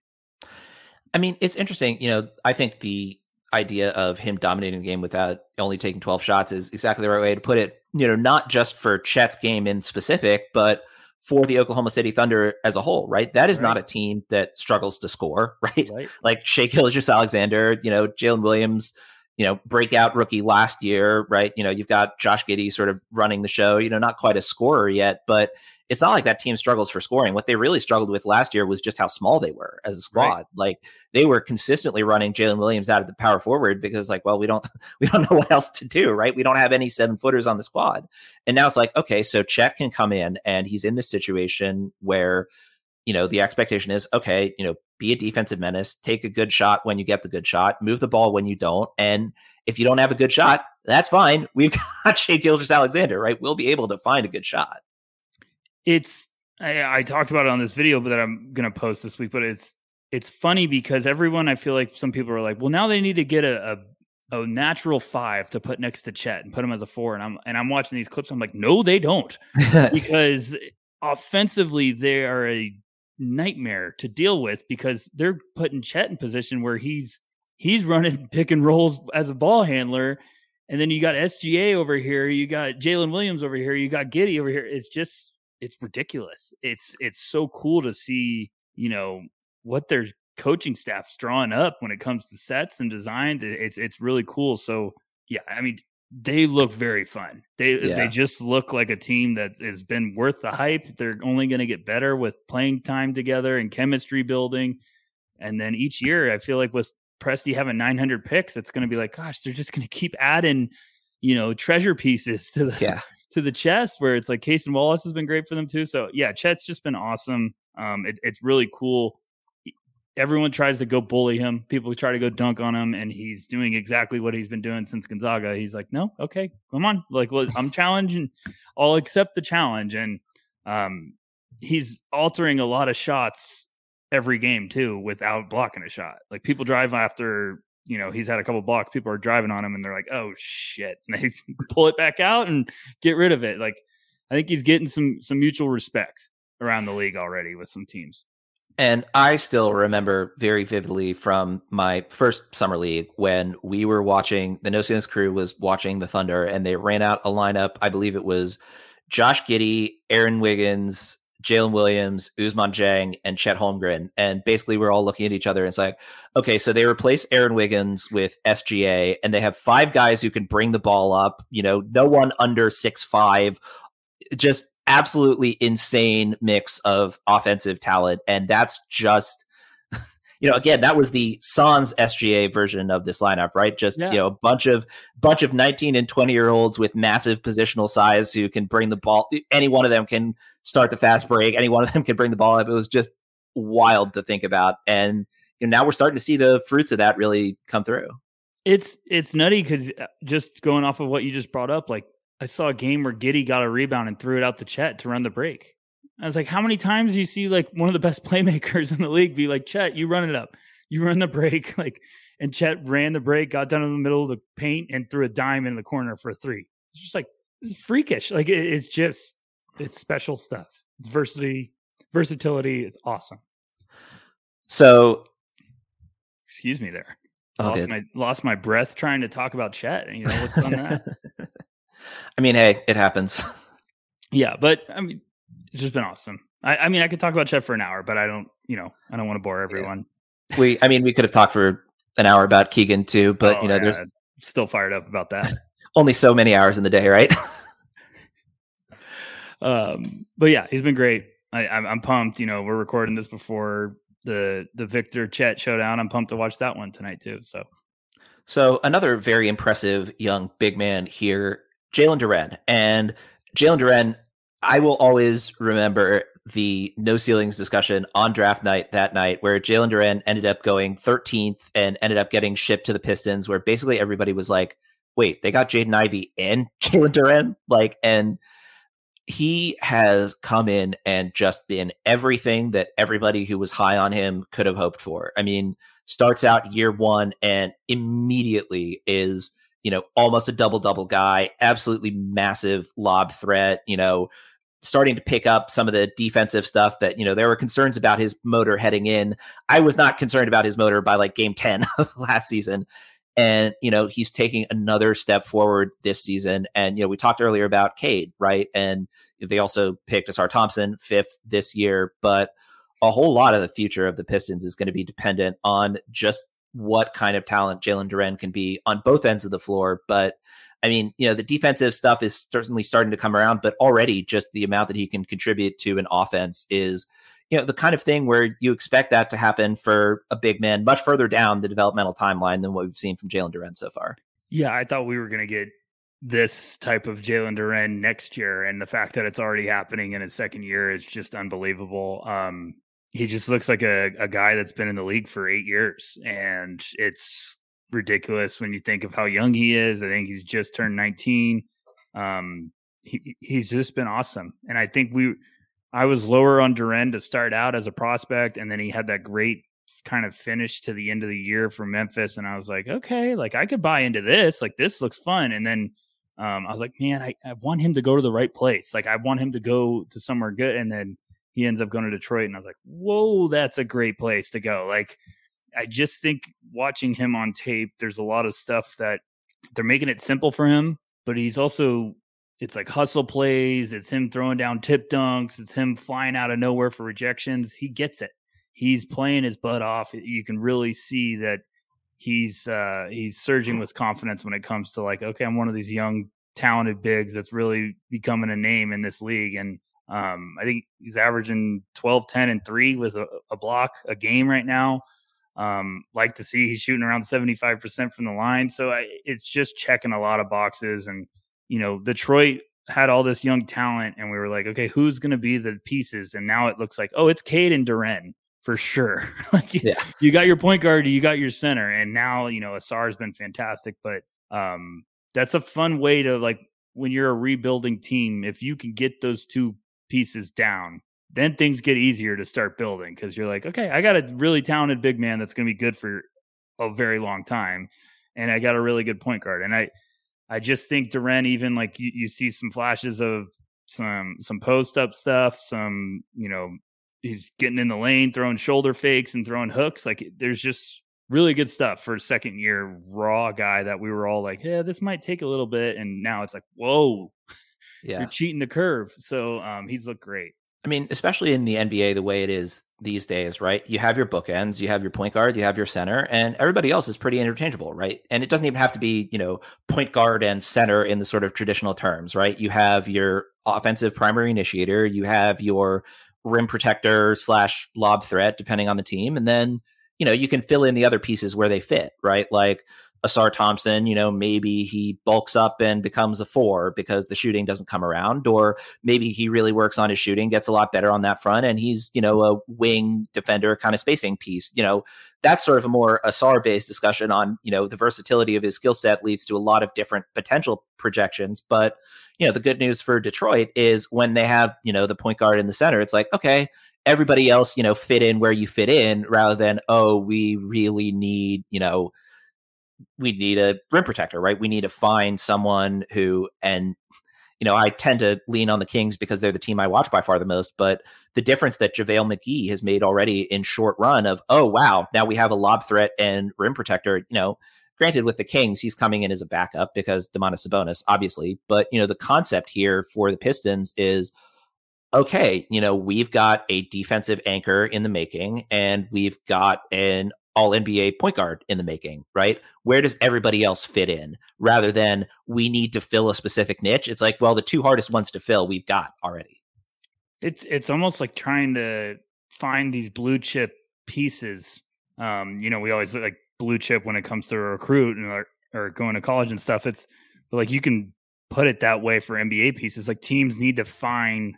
I mean, it's interesting. You know, I think the idea of him dominating the game without only taking 12 shots is exactly the right way to put it. You know, not just for Chet's game in specific, but for the Oklahoma City Thunder as a whole, right? That is right. not a team that struggles to score, right? right. Like Shai Gilgeous-Alexander, you know, Jalen Williams, you know, breakout rookie last year, right? You know, you've got Josh Giddey sort of running the show, you know, not quite a scorer yet, but it's not like that team struggles for scoring. What they really struggled with last year was just how small they were as a squad. Right. Like they were consistently running Jalen Williams out of the power forward because like, well, we don't we don't know what else to do, right? We don't have any seven footers on the squad. And now it's like, okay, so Chet can come in and he's in this situation where, you know, the expectation is, okay, you know, be a defensive menace, take a good shot when you get the good shot, move the ball when you don't. And if you don't have a good shot, that's fine. We've got Shai Gilgeous-Alexander, right? We'll be able to find a good shot it's I, I talked about it on this video but that I'm gonna post this week, but it's it's funny because everyone I feel like some people are like, well, now they need to get a, a, a natural five to put next to Chet and put him as a four. And I'm and I'm watching these clips. I'm like, no, they don't, because offensively they are a nightmare to deal with because they're putting Chet in position where he's he's running pick and rolls as a ball handler. And then you got SGA over here, you got Jalen Williams over here, you got Giddey over here. It's just it's ridiculous. It's it's so cool to see, you know, what their coaching staff's drawing up when it comes to sets and designs. It's it's really cool. So yeah, I mean, they look very fun. They yeah. they just look like a team that has been worth the hype. They're only going to get better with playing time together and chemistry building. And then each year, I feel like with Presti having 900 picks, it's going to be like, gosh, they're just going to keep adding, you know, treasure pieces to the yeah to the chest where it's like Cason Wallace has been great for them too. So yeah, Chet's just been awesome. Um, it, it's really cool. Everyone tries to go bully him. People try to go dunk on him, and he's doing exactly what he's been doing since Gonzaga. He's like, no, okay, come on, like I'm challenging. I'll accept the challenge, and um, he's altering a lot of shots every game too without blocking a shot. Like people drive after you know he's had a couple blocks people are driving on him and they're like oh shit. And they pull it back out and get rid of it. Like i think he's getting some some mutual respect around the league already with some teams. And i still remember very vividly from my first summer league when we were watching the no ceilings crew was watching the thunder and they ran out a lineup. I believe it was josh giddey aaron wiggins Jalen Williams, Ousmane Dieng, and Chet Holmgren. And basically, we're all looking at each other and it's like, okay, so they replace Aaron Wiggins with SGA, and they have five guys who can bring the ball up. You know, no one under six five. Just absolutely insane mix of offensive talent, and that's just you know, again, that was the Sans SGA version of this lineup, right? Just yeah. you know, a bunch of bunch of 19 and 20 year olds with massive positional size who can bring the ball. Any one of them can start the fast break. Any one of them could bring the ball up. It was just wild to think about, and you know, now we're starting to see the fruits of that really come through. It's it's nutty because uh, just going off of what you just brought up, like I saw a game where Giddey got a rebound and threw it out the Chet to run the break. I was like, how many times do you see like one of the best playmakers in the league be like, Chet, you run it up, you run the break, like, and Chet ran the break, got down in the middle of the paint, and threw a dime in the corner for a three. It's just like is freakish. Like it, it's just it's special stuff. It's versatility, versatility. It's awesome. So, excuse me there. Oh, lost my lost my breath trying to talk about Chet. You know what's on that? I mean, hey, it happens. Yeah, but I mean, it's just been awesome. I, I, mean, I could talk about Chet for an hour, but I don't, you know, I don't want to bore everyone. Yeah. We, I mean, we could have talked for an hour about Keegan too, but oh, you know, yeah, there's still fired up about that. only so many hours in the day, right? um, but yeah, he's been great. I, I'm, I'm pumped. You know, we're recording this before the the Victor Chet showdown. I'm pumped to watch that one tonight too. So, so another very impressive young big man here, Jalen Duren, and Jalen Duren. I will always remember the no ceilings discussion on draft night that night, where Jalen Duren ended up going 13th and ended up getting shipped to the Pistons, where basically everybody was like, "Wait, they got Jaden Ivey and Jalen Duren?" Like, and he has come in and just been everything that everybody who was high on him could have hoped for. I mean, starts out year one and immediately is, you know, almost a double double guy, absolutely massive lob threat, you know, starting to pick up some of the defensive stuff that, you know, there were concerns about his motor heading in. I was not concerned about his motor by like game 10 of last season. And, you know, he's taking another step forward this season. And, you know, we talked earlier about Cade, right? And they also picked Ausar Thompson fifth this year. But a whole lot of the future of the Pistons is going to be dependent on just what kind of talent Jalen Duren can be on both ends of the floor. But I mean, you know, the defensive stuff is certainly starting to come around, but already just the amount that he can contribute to an offense is you know the kind of thing where you expect that to happen for a big man much further down the developmental timeline than what we've seen from Jalen Duren so far. Yeah, I thought we were going to get this type of Jalen Duren next year, and the fact that it's already happening in his second year is just unbelievable. Um, he just looks like a, a guy that's been in the league for eight years, and it's ridiculous when you think of how young he is. I think he's just turned 19. Um, he, he's just been awesome, and I think we I was lower on Duren to start out as a prospect, and then he had that great kind of finish to the end of the year for Memphis, and I was like, okay, like I could buy into this. Like this looks fun. And then um, I was like, man, I, I want him to go to the right place. Like I want him to go to somewhere good. And then he ends up going to Detroit, and I was like, whoa, that's a great place to go. Like I just think watching him on tape, there's a lot of stuff that they're making it simple for him, but he's also it's like hustle plays. It's him throwing down tip dunks. It's him flying out of nowhere for rejections. He gets it. He's playing his butt off. You can really see that he's uh, he's surging with confidence when it comes to like, okay, I'm one of these young talented bigs that's really becoming a name in this league. And um, I think he's averaging 12, 10, and three with a, a block a game right now. Um, like to see he's shooting around 75% from the line. So I, it's just checking a lot of boxes and you know, Detroit had all this young talent, and we were like, okay, who's going to be the pieces? And now it looks like, oh, it's Cade and Duren for sure. like, yeah. you got your point guard, you got your center, and now you know Ausar has been fantastic. But um, that's a fun way to like when you're a rebuilding team. If you can get those two pieces down, then things get easier to start building because you're like, okay, I got a really talented big man that's going to be good for a very long time, and I got a really good point guard, and I I just think Duren, even like you, you see some flashes of some some post up stuff, some you know he's getting in the lane, throwing shoulder fakes and throwing hooks. Like there's just really good stuff for a second year raw guy that we were all like, yeah, this might take a little bit, and now it's like, whoa, yeah, you're cheating the curve. So um, he's looked great. I mean, especially in the NBA, the way it is these days, right? You have your bookends, you have your point guard, you have your center, and everybody else is pretty interchangeable, right? And it doesn't even have to be, you know, point guard and center in the sort of traditional terms, right? You have your offensive primary initiator, you have your rim protector slash lob threat, depending on the team, and then you know, you can fill in the other pieces where they fit, right? Like Ausar Thompson, you know, maybe he bulks up and becomes a four because the shooting doesn't come around, or maybe he really works on his shooting, gets a lot better on that front, and he's, you know, a wing defender kind of spacing piece. You know, that's sort of a more Ausar based discussion on, you know, the versatility of his skill set leads to a lot of different potential projections. But, you know, the good news for Detroit is when they have, you know, the point guard in the center, it's like, okay, everybody else, you know, fit in where you fit in rather than, oh, we really need, you know, we need a rim protector, right? We need to find someone who, and you know, I tend to lean on the Kings because they're the team I watch by far the most. But the difference that JaVale McGee has made already in short run of, oh wow, now we have a lob threat and rim protector. You know, granted with the Kings, he's coming in as a backup because Domantas Sabonis, obviously. But you know, the concept here for the Pistons is okay, you know, we've got a defensive anchor in the making, and we've got an all NBA point guard in the making, right? Where does everybody else fit in rather than we need to fill a specific niche? It's like, well, the two hardest ones to fill we've got already. It's it's almost like trying to find these blue chip pieces. Um, you know, we always like blue chip when it comes to a recruit and or, or going to college and stuff. It's but like you can put it that way for NBA pieces. Like teams need to find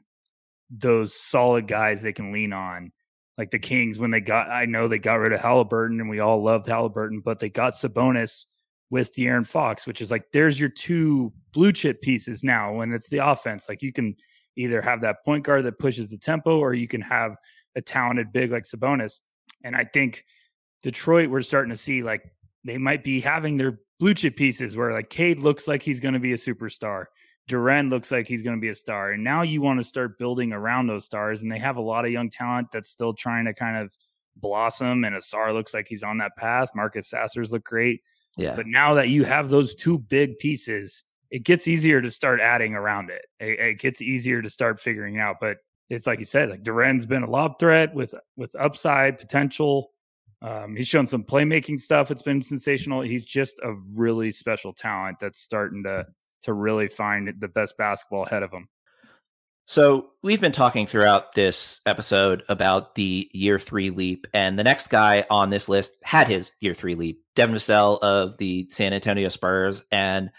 those solid guys they can lean on like the Kings when they got I know they got rid of Halliburton and we all loved Halliburton, but they got Sabonis with De'Aaron Fox, which is like there's your two blue chip pieces now when it's the offense. Like you can either have that point guard that pushes the tempo or you can have a talented big like Sabonis. And I think Detroit, we're starting to see like they might be having their blue chip pieces where like Cade looks like he's going to be a superstar. Duren looks like he's going to be a star. And now you want to start building around those stars. And they have a lot of young talent that's still trying to kind of blossom. And Ausar looks like he's on that path. Marcus Sasser's look great. Yeah. But now that you have those two big pieces, it gets easier to start adding around it. It, it gets easier to start figuring out. But it's like you said, like Duren's been a lob threat with with upside potential. Um, he's shown some playmaking stuff. It's been sensational. He's just a really special talent that's starting to to really find the best basketball ahead of them. So we've been talking throughout this episode about the year three leap, and the next guy on this list had his year three leap, Devin Vassell of the San Antonio Spurs, and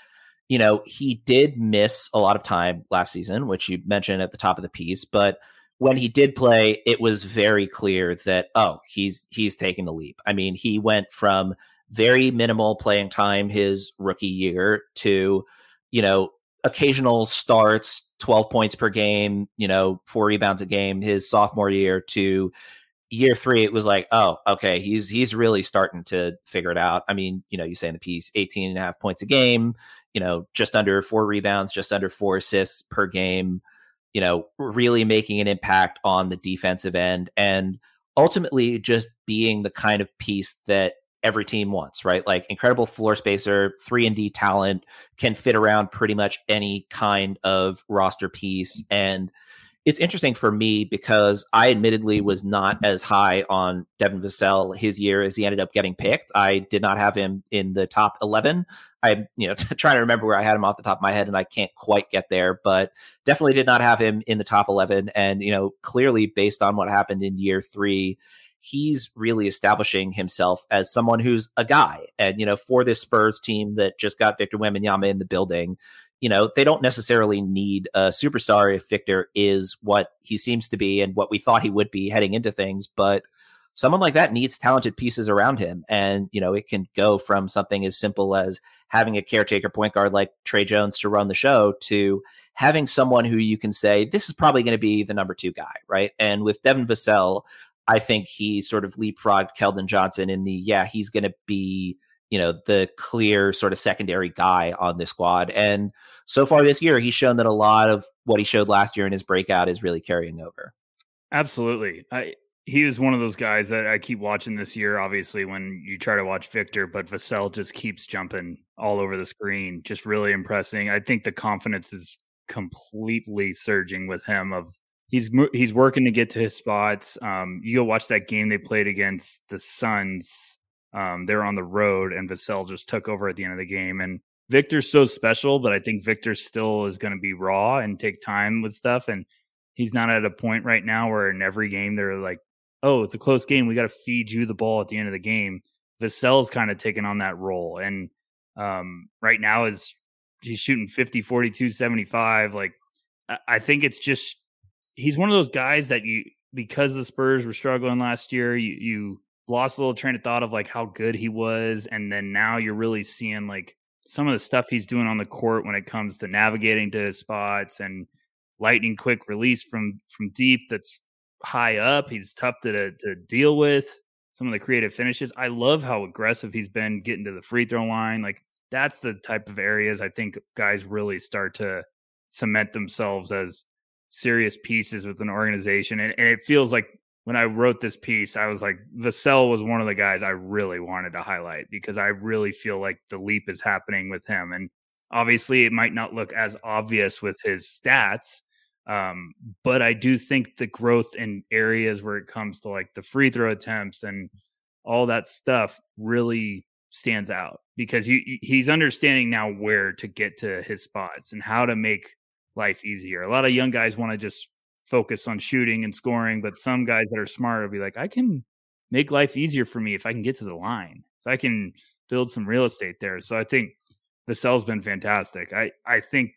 you know he did miss a lot of time last season, which you mentioned at the top of the piece, but when he did play, it was very clear that oh, he's he's taking the leap. I mean, he went from very minimal playing time his rookie year to you know, occasional starts, 12 points per game, you know, four rebounds a game his sophomore year to year three, it was like, oh, okay, he's he's really starting to figure it out. I mean, you know, you say in the piece, 18 and a half points a game, you know, just under four rebounds, just under four assists per game, you know, really making an impact on the defensive end and ultimately just being the kind of piece that every team wants, right? Like incredible floor spacer, three and D talent, can fit around pretty much any kind of roster piece. And it's interesting for me because I admittedly was not as high on Devin Vassell his year as he ended up getting picked. I did not have him in the top 11. I'm, you know, trying to remember where I had him off the top of my head and I can't quite get there, but definitely did not have him in the top 11. And, you know, clearly based on what happened in year three, he's really establishing himself as someone who's a guy. And, you know, for this Spurs team that just got Victor Wembanyama in the building, you know, they don't necessarily need a superstar if Victor is what he seems to be and what we thought he would be heading into things. But someone like that needs talented pieces around him. And, you know, it can go from something as simple as having a caretaker point guard like Tre Jones to run the show to having someone who you can say, this is probably going to be the number two guy, right? And with Devin Vassell, I think he sort of leapfrogged Keldon Johnson in the yeah, he's going to be you know the clear sort of secondary guy on this squad. And so far this year, he's shown that a lot of what he showed last year in his breakout is really carrying over. Absolutely, I, he was one of those guys that I keep watching this year. Obviously, when you try to watch Victor, but Vassell just keeps jumping all over the screen, just really impressing. I think the confidence is completely surging with him of he's he's working to get to his spots. Um, you go watch that game they played against the Suns. Um, they're on the road, and Vassell just took over at the end of the game. And Victor's so special, but I think Victor still is going to be raw and take time with stuff. And he's not at a point right now where in every game they're like oh, it's a close game. We got to feed you the ball at the end of the game. Vassell's kind of taken on that role. And um, right now is he's shooting 50, 42, 75. Like, I think it's just, he's one of those guys that you, because the Spurs were struggling last year, you, you lost a little train of thought of like how good he was. And then now you're really seeing like some of the stuff he's doing on the court when it comes to navigating to his spots and lightning quick release from from deep that's high up. He's tough to to deal with. Some of the creative finishes. I love how aggressive he's been getting to the free throw line. Like that's the type of areas I think guys really start to cement themselves as serious pieces with an organization. And, and it feels like when I wrote this piece, I was like, Vassell was one of the guys I really wanted to highlight because I really feel like the leap is happening with him. And obviously, it might not look as obvious with his stats, um, but I do think the growth in areas where it comes to like the free throw attempts and all that stuff really stands out because he, he's understanding now where to get to his spots and how to make life easier. A lot of young guys want to just focus on shooting and scoring, but some guys that are smart will be like, I can make life easier for me if I can get to the line, if I can build some real estate there. So I think Vassell's been fantastic. I I think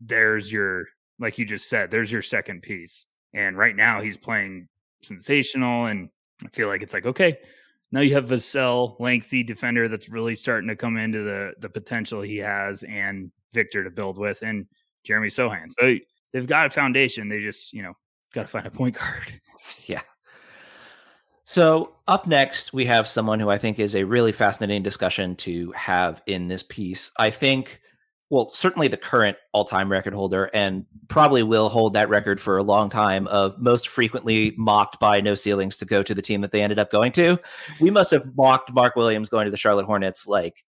there's your like you just said, there's your second piece. And right now he's playing sensational and I feel like it's like, okay, now you have Vassell, lengthy defender that's really starting to come into the the potential he has and Victor to build with and Jeremy Sochan. So they've got a foundation. They just, you know, got to find a point guard. yeah. So, up next, we have someone who I think is a really fascinating discussion to have in this piece. I think, well, certainly the current all time record holder, and probably will hold that record for a long time of most frequently mocked by no ceilings to go to the team that they ended up going to. We must have mocked Mark Williams going to the Charlotte Hornets like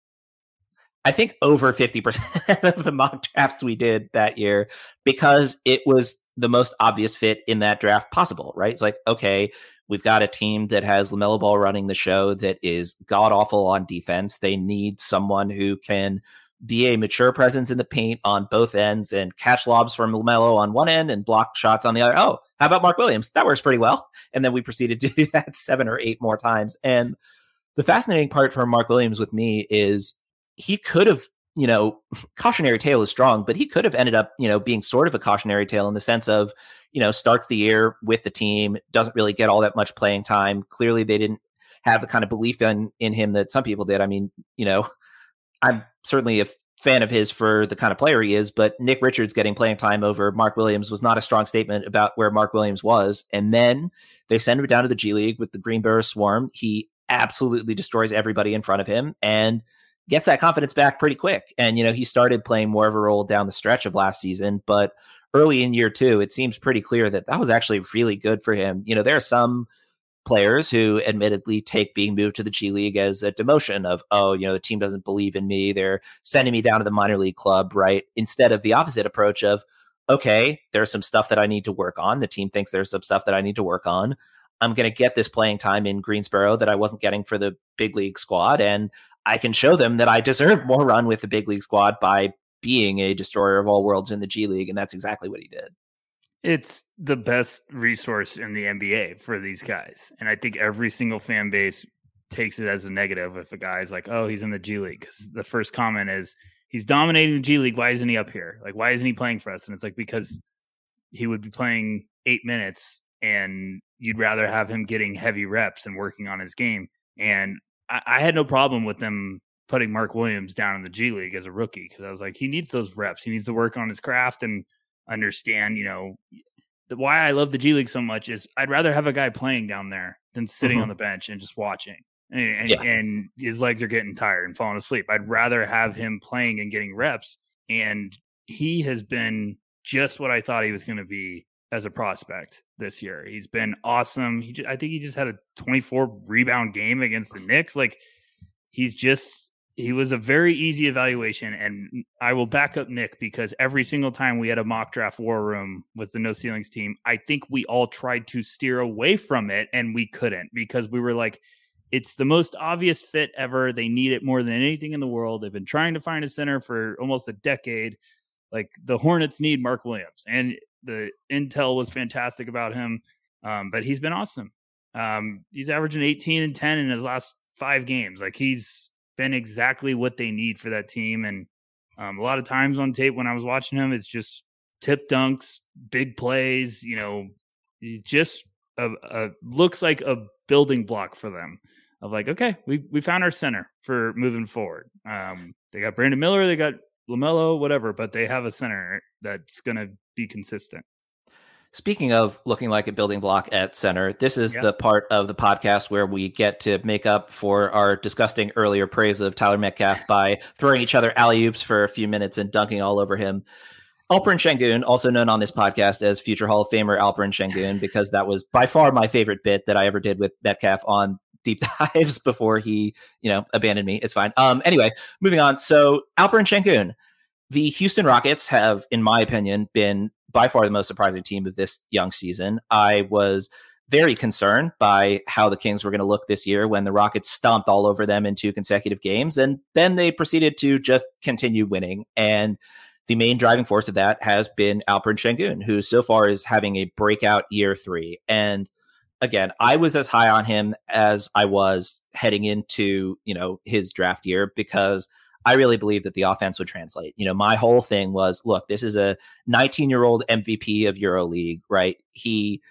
I think over 50% of the mock drafts we did that year because it was the most obvious fit in that draft possible, right? It's like, okay, we've got a team that has LaMelo Ball running the show that is god awful on defense. They need someone who can be a mature presence in the paint on both ends and catch lobs from LaMelo on one end and block shots on the other. Oh, how about Mark Williams? That works pretty well. And then we proceeded to do that seven or eight more times. And the fascinating part for Mark Williams with me is he could have you know, cautionary tale is strong, but he could have ended up, you know, being sort of a cautionary tale in the sense of, you know, starts the year with the team, doesn't really get all that much playing time. Clearly, they didn't have the kind of belief in in him that some people did. I mean, you know, I'm certainly a fan of his for the kind of player he is, but Nick Richards getting playing time over Mark Williams was not a strong statement about where Mark Williams was. And then they send him down to the G League with the Greensboro Swarm. He absolutely destroys everybody in front of him and gets that confidence back pretty quick. And, you know, he started playing more of a role down the stretch of last season, but early in year two, it seems pretty clear that that was actually really good for him. You know, there are some players who admittedly take being moved to the G League as a demotion of, oh, you know, the team doesn't believe in me. They're sending me down to the minor league club, right? Instead of the opposite approach of, okay, there's some stuff that I need to work on. The team thinks there's some stuff that I need to work on. I'm going to get this playing time in Greensboro that I wasn't getting for the big league squad. And I can show them that I deserve more run with the big league squad by being a destroyer of all worlds in the G League. And that's exactly what he did. It's the best resource in the NBA for these guys. And I think every single fan base takes it as a negative if a guy's like, oh, he's in the G League. Because the first comment is, he's dominating the G League. Why isn't he up here? Like, why isn't he playing for us? And it's like, because he would be playing eight minutes and you'd rather have him getting heavy reps and working on his game. And I, I had no problem with them putting Mark Williams down in the G League as a rookie because I was like, he needs those reps. He needs to work on his craft and understand, you know, the, why I love the G League so much is I'd rather have a guy playing down there than sitting mm-hmm. on the bench and just watching. And, and, yeah. and, his legs are getting tired and falling asleep. I'd rather have him playing and getting reps. And he has been just what I thought he was going to be as a prospect this year. He's been awesome. He just, I think he just had a 24 rebound game against the Knicks. Like he's just he was a very easy evaluation and I will back up Nick because every single time we had a mock draft war room with the no ceilings team, I think we all tried to steer away from it and we couldn't because we were like it's the most obvious fit ever. They need it more than anything in the world. They've been trying to find a center for almost a decade. Like the Hornets need Mark Williams. And the intel was fantastic about him. Um, but he's been awesome. Um, he's averaging 18 and 10 in his last five games. Like he's been exactly what they need for that team. And um, a lot of times on tape when I was watching him, it's just tip dunks, big plays. You know, just a, a looks like a building block for them. Of like, okay, we we found our center for moving forward. Um, they got Brandon Miller, they got LaMelo, whatever, but they have a center that's going to be consistent. Speaking of looking like a building block at center, this is the part of the podcast where we get to make up for our disgusting earlier praise of Tyler Metcalf by throwing each other alley oops for a few minutes and dunking all over him. Alperen Sengun, also known on this podcast as future Hall of Famer Alperen Sengun, because that was by far my favorite bit that I ever did with Metcalf on deep dives before he, you know, abandoned me. It's fine. Um, anyway, moving on. So Alperen Sengun, the Houston Rockets have, in my opinion, been by far the most surprising team of this young season. I was very concerned by how the Kings were going to look this year when the Rockets stomped all over them in two consecutive games. And then they proceeded to just continue winning. And the main driving force of that has been Alperen Sengun, who so far is having a breakout year three. And again, I was as high on him as I was heading into, you know, his draft year because – I really believe that the offense would translate. You know, my whole thing was look, this is a 19 year old MVP of EuroLeague, right? He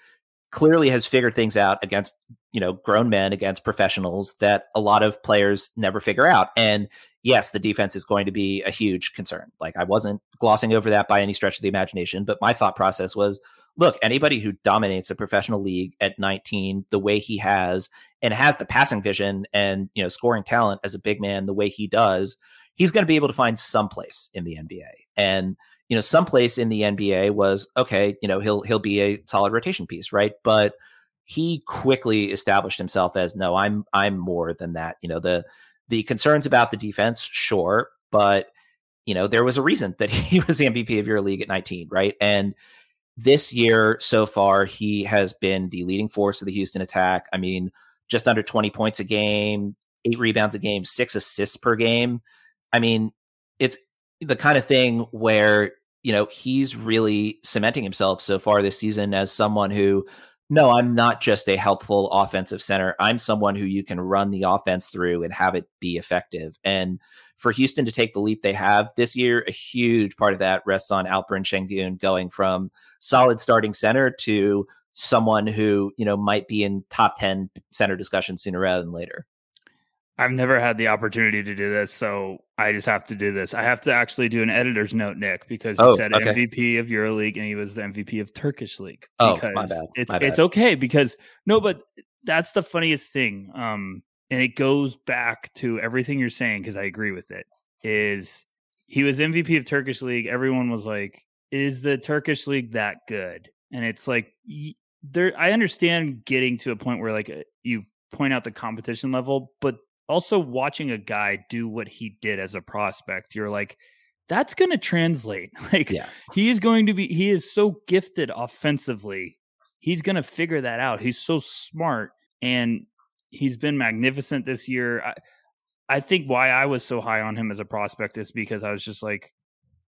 clearly has figured things out against, you know, grown men, against professionals that a lot of players never figure out. And yes, the defense is going to be a huge concern. Like I wasn't glossing over that by any stretch of the imagination, but my thought process was look, anybody who dominates a professional league at 19 the way he has and has the passing vision and, you know, scoring talent as a big man the way he does, he's going to be able to find some place in the NBA. And you know, some place in the NBA was okay. You know, he'll he'll be a solid rotation piece, right? But he quickly established himself as no, I'm I'm more than that. You know, the the concerns about the defense, sure, but you know, there was a reason that he was the MVP of EuroLeague at 19, right? And this year so far, he has been the leading force of the Houston attack. I mean, just under 20 points a game, eight rebounds a game, six assists per game. I mean, it's the kind of thing where, you know, he's really cementing himself so far this season as someone who, no, I'm not just a helpful offensive center. I'm someone who you can run the offense through and have it be effective. And for Houston to take the leap they have this year, a huge part of that rests on Alperen Shengun going from solid starting center to someone who, you know, might be in top 10 center discussion sooner rather than later. I've never had the opportunity to do this, so I just have to do this. I have to actually do an editor's note, Nick, because you oh, said okay. MVP of EuroLeague and he was the MVP of Turkish League. Oh, because my bad. It's my bad. it's okay because no, but that's the funniest thing. Um, and it goes back to everything you're saying because I agree with it. Is he was MVP of Turkish League? Everyone was like, "Is the Turkish League that good?" And it's like, there. I understand getting to a point where like uh, you point out the competition level, but also watching a guy do what he did as a prospect, you're like, that's going to translate. Like, yeah. he is going to be, he is so gifted offensively. He's going to figure that out. He's so smart and he's been magnificent this year. I, I think why I was so high on him as a prospect is because I was just like,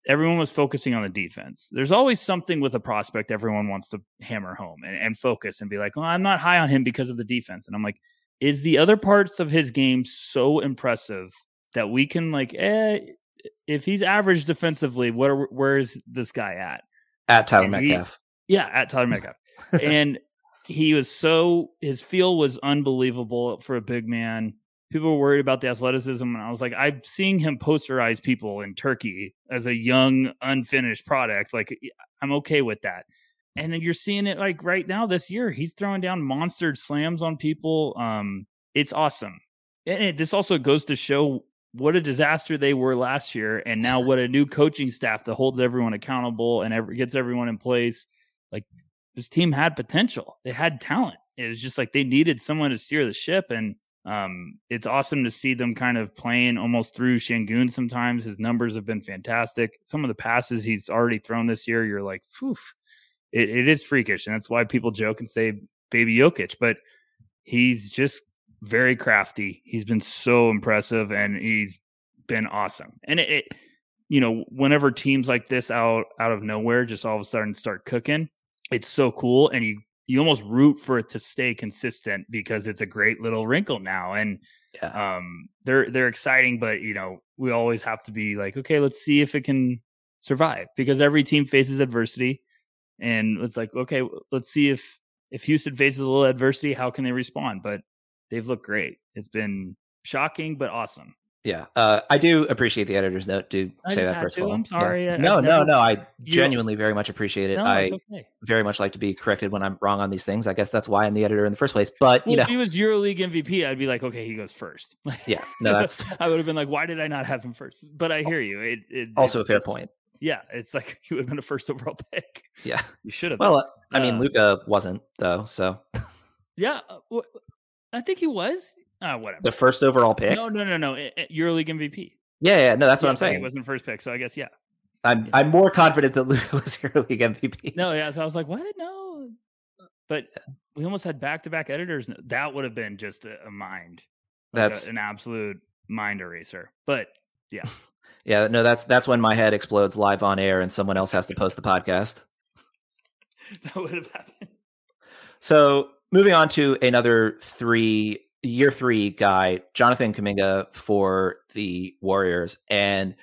everyone was focusing on the defense. There's always something with a prospect everyone wants to hammer home and, and focus and be like, well, I'm not high on him because of the defense. And I'm like, is the other parts of his game so impressive that we can like eh, if he's average defensively where where is this guy at at tyler and metcalf he, yeah at tyler metcalf and he was so his feel was unbelievable for a big man people were worried about the athleticism and i was like i'm seeing him posterize people in turkey as a young unfinished product like i'm okay with that and you're seeing it like right now this year. He's throwing down monster slams on people. Um, it's awesome. And it, this also goes to show what a disaster they were last year, and now what a new coaching staff that holds everyone accountable and ever gets everyone in place. Like this team had potential. They had talent. It was just like they needed someone to steer the ship, and um, it's awesome to see them kind of playing almost through Sengun. Sometimes his numbers have been fantastic. Some of the passes he's already thrown this year, you're like, phew, it, it is freakish, and that's why people joke and say baby Jokic. But he's just very crafty. He's been so impressive, and he's been awesome. And it, it you know, whenever teams like this out out of nowhere just all of a sudden start cooking, it's so cool. And you you almost root for it to stay consistent because it's a great little wrinkle now. And yeah. um, they're they're exciting, but you know we always have to be like, okay, let's see if it can survive because every team faces adversity, and it's like, okay, let's see if if Houston faces a little adversity, how can they respond? But they've looked great. It's been shocking but awesome. Yeah, uh, I do appreciate the editor's note. Do say that first to. of all. I'm sorry. Yeah. no, never, no, no. I genuinely very much appreciate it. No, I okay. very much like to be corrected when I'm wrong on these things. I guess that's why I'm the editor in the first place. But well, you know, if he was EuroLeague MVP, I'd be like, okay, he goes first. yeah, no, that's. I would have been like, why did I not have him first? But I hear you. It, it also a fair point. Yeah, it's like you would have been a first overall pick. Yeah, you should have. Well, I mean, Luka wasn't though, so. Yeah, uh, I think he was. Uh, whatever. The first overall pick? No, no, no, no. EuroLeague MVP. Yeah, yeah, no, that's yeah, what I'm saying. It wasn't first pick, so I guess yeah. I'm yeah. I'm more confident that Luka was EuroLeague MVP. No, yeah, so I was like, what? No, but we almost had back to back editors. That would have been just a, a mind. Like that's a, an absolute mind eraser. But yeah, yeah, no, that's that's when my head explodes live on air, and someone else has to post the podcast. that would have happened. So moving on to another three year three guy, Jonathan Kuminga for the Warriors. And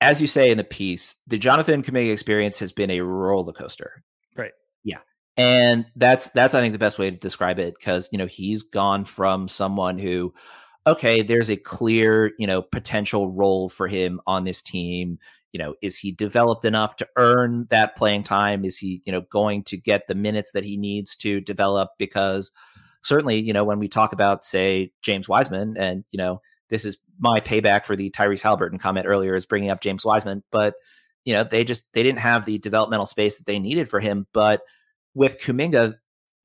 as you say in the piece, the Jonathan Kuminga experience has been a roller coaster. Right. Yeah. And that's that's I think the best way to describe it because you know he's gone from someone who okay, there's a clear, you know, potential role for him on this team. You know, is he developed enough to earn that playing time? Is he, you know, going to get the minutes that he needs to develop because certainly, you know, when we talk about, say, James Wiseman, and, you know, this is my payback for the Tyrese Haliburton comment earlier is bringing up James Wiseman, but, you know, they just, they didn't have the developmental space that they needed for him. But with Kuminga,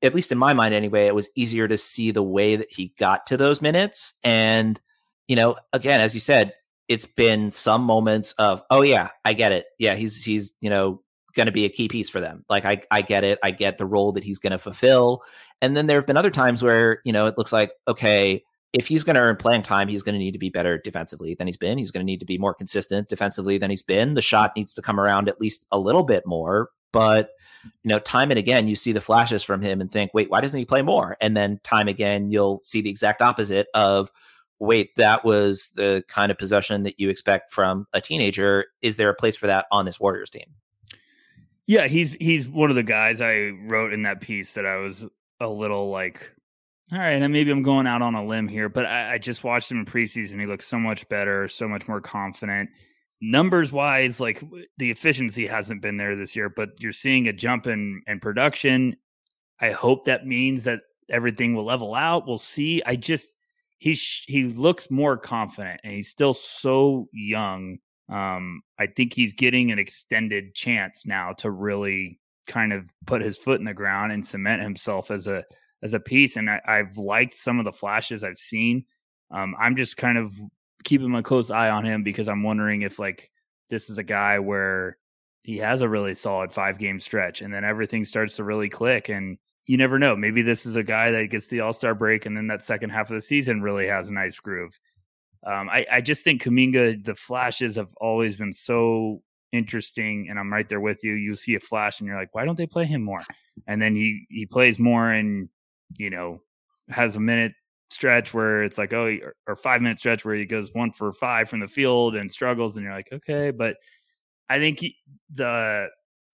at least in my mind anyway, it was easier to see the way that he got to those minutes. And, you know, again, as you said, it's been some moments of, oh yeah, I get it. Yeah, he's he's, you know, gonna be a key piece for them. Like I I get it. I get the role that he's gonna fulfill. And then there have been other times where, you know, it looks like, okay, if he's going to earn playing time, he's going to need to be better defensively than he's been. He's going to need to be more consistent defensively than he's been. The shot needs to come around at least a little bit more. But, you know, time and again, you see the flashes from him and think, wait, why doesn't he play more? And then time again, you'll see the exact opposite of, wait, that was the kind of possession that you expect from a teenager. Is there a place for that on this Warriors team? Yeah, he's he's one of the guys I wrote in that piece that I was a little like, all right, and maybe I'm going out on a limb here, but I, I just watched him in preseason. He looks so much better, so much more confident. Numbers wise, like the efficiency hasn't been there this year, but you're seeing a jump in, in production. I hope that means that everything will level out. We'll see. I just he's he looks more confident and he's still so young. Um, I think he's getting an extended chance now to really kind of put his foot in the ground and cement himself as a as a piece. And I, have liked some of the flashes I've seen. Um, I'm just kind of keeping my close eye on him because I'm wondering if like this is a guy where he has a really solid five game stretch and then everything starts to really click and you never know. Maybe this is a guy that gets the All Star break and then that second half of the season really has a nice groove. Um, I, I just think Kuminga, the flashes have always been so interesting and I'm right there with you. You see a flash and you're like, why don't they play him more? And then he he plays more and you know has a minute stretch where it's like oh or five minute stretch where he goes one for five from the field and struggles and you're like okay but I think he, the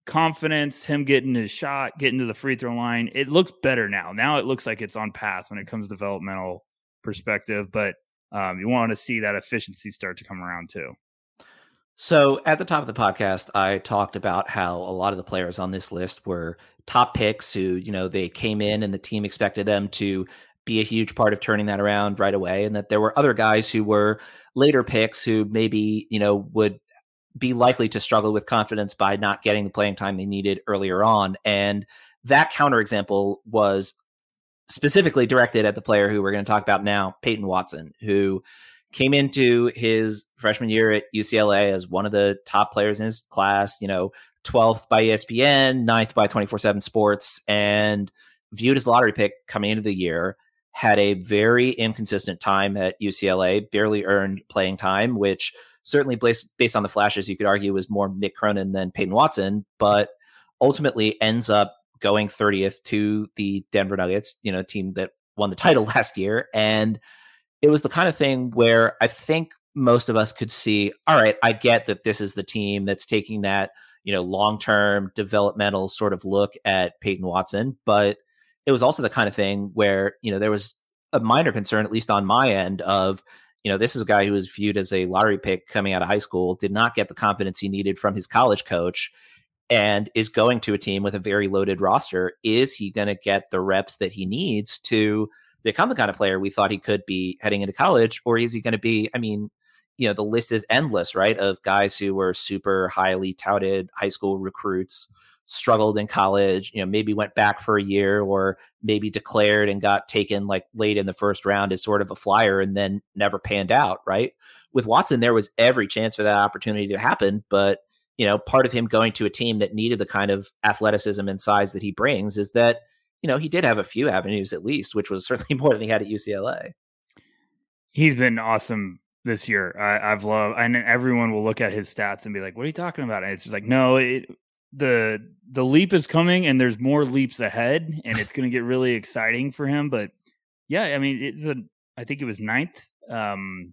confidence him getting his shot getting to the free throw line it looks better now now it looks like it's on path when it comes developmental perspective but um, you want to see that efficiency start to come around too so at the top of the podcast, I talked about how a lot of the players on this list were top picks who, you know, they came in and the team expected them to be a huge part of turning that around right away. And that there were other guys who were later picks who maybe, you know, would be likely to struggle with confidence by not getting the playing time they needed earlier on. And that counterexample was specifically directed at the player who we're going to talk about now, Peyton Watson, who came into his freshman year at UCLA as one of the top players in his class, you know, 12th by ESPN, 9th by 24 7 Sports, and viewed as a lottery pick coming into the year. Had a very inconsistent time at UCLA, barely earned playing time, which certainly based, based on the flashes, you could argue was more Mick Cronin than Peyton Watson, but ultimately ends up going 30th to the Denver Nuggets, you know, team that won the title last year. And it was the kind of thing where I think most of us could see, all right, I get that this is the team that's taking that, you know, long term developmental sort of look at Peyton Watson. But it was also the kind of thing where, you know, there was a minor concern, at least on my end, of, you know, this is a guy who was viewed as a lottery pick coming out of high school, did not get the confidence he needed from his college coach, and is going to a team with a very loaded roster. Is he going to get the reps that he needs to become the kind of player we thought he could be heading into college? Or is he going to be, I mean, you know the list is endless right of guys who were super highly touted high school recruits struggled in college you know maybe went back for a year or maybe declared and got taken like late in the first round as sort of a flyer and then never panned out right with watson there was every chance for that opportunity to happen but you know part of him going to a team that needed the kind of athleticism and size that he brings is that you know he did have a few avenues at least which was certainly more than he had at ucla he's been awesome this year. I, have loved, and everyone will look at his stats and be like, "What are you talking about?" And it's just like, no, it, the the leap is coming, and there's more leaps ahead, and it's going to get really exciting for him. But yeah, I mean, it's a, I think it was ninth, um,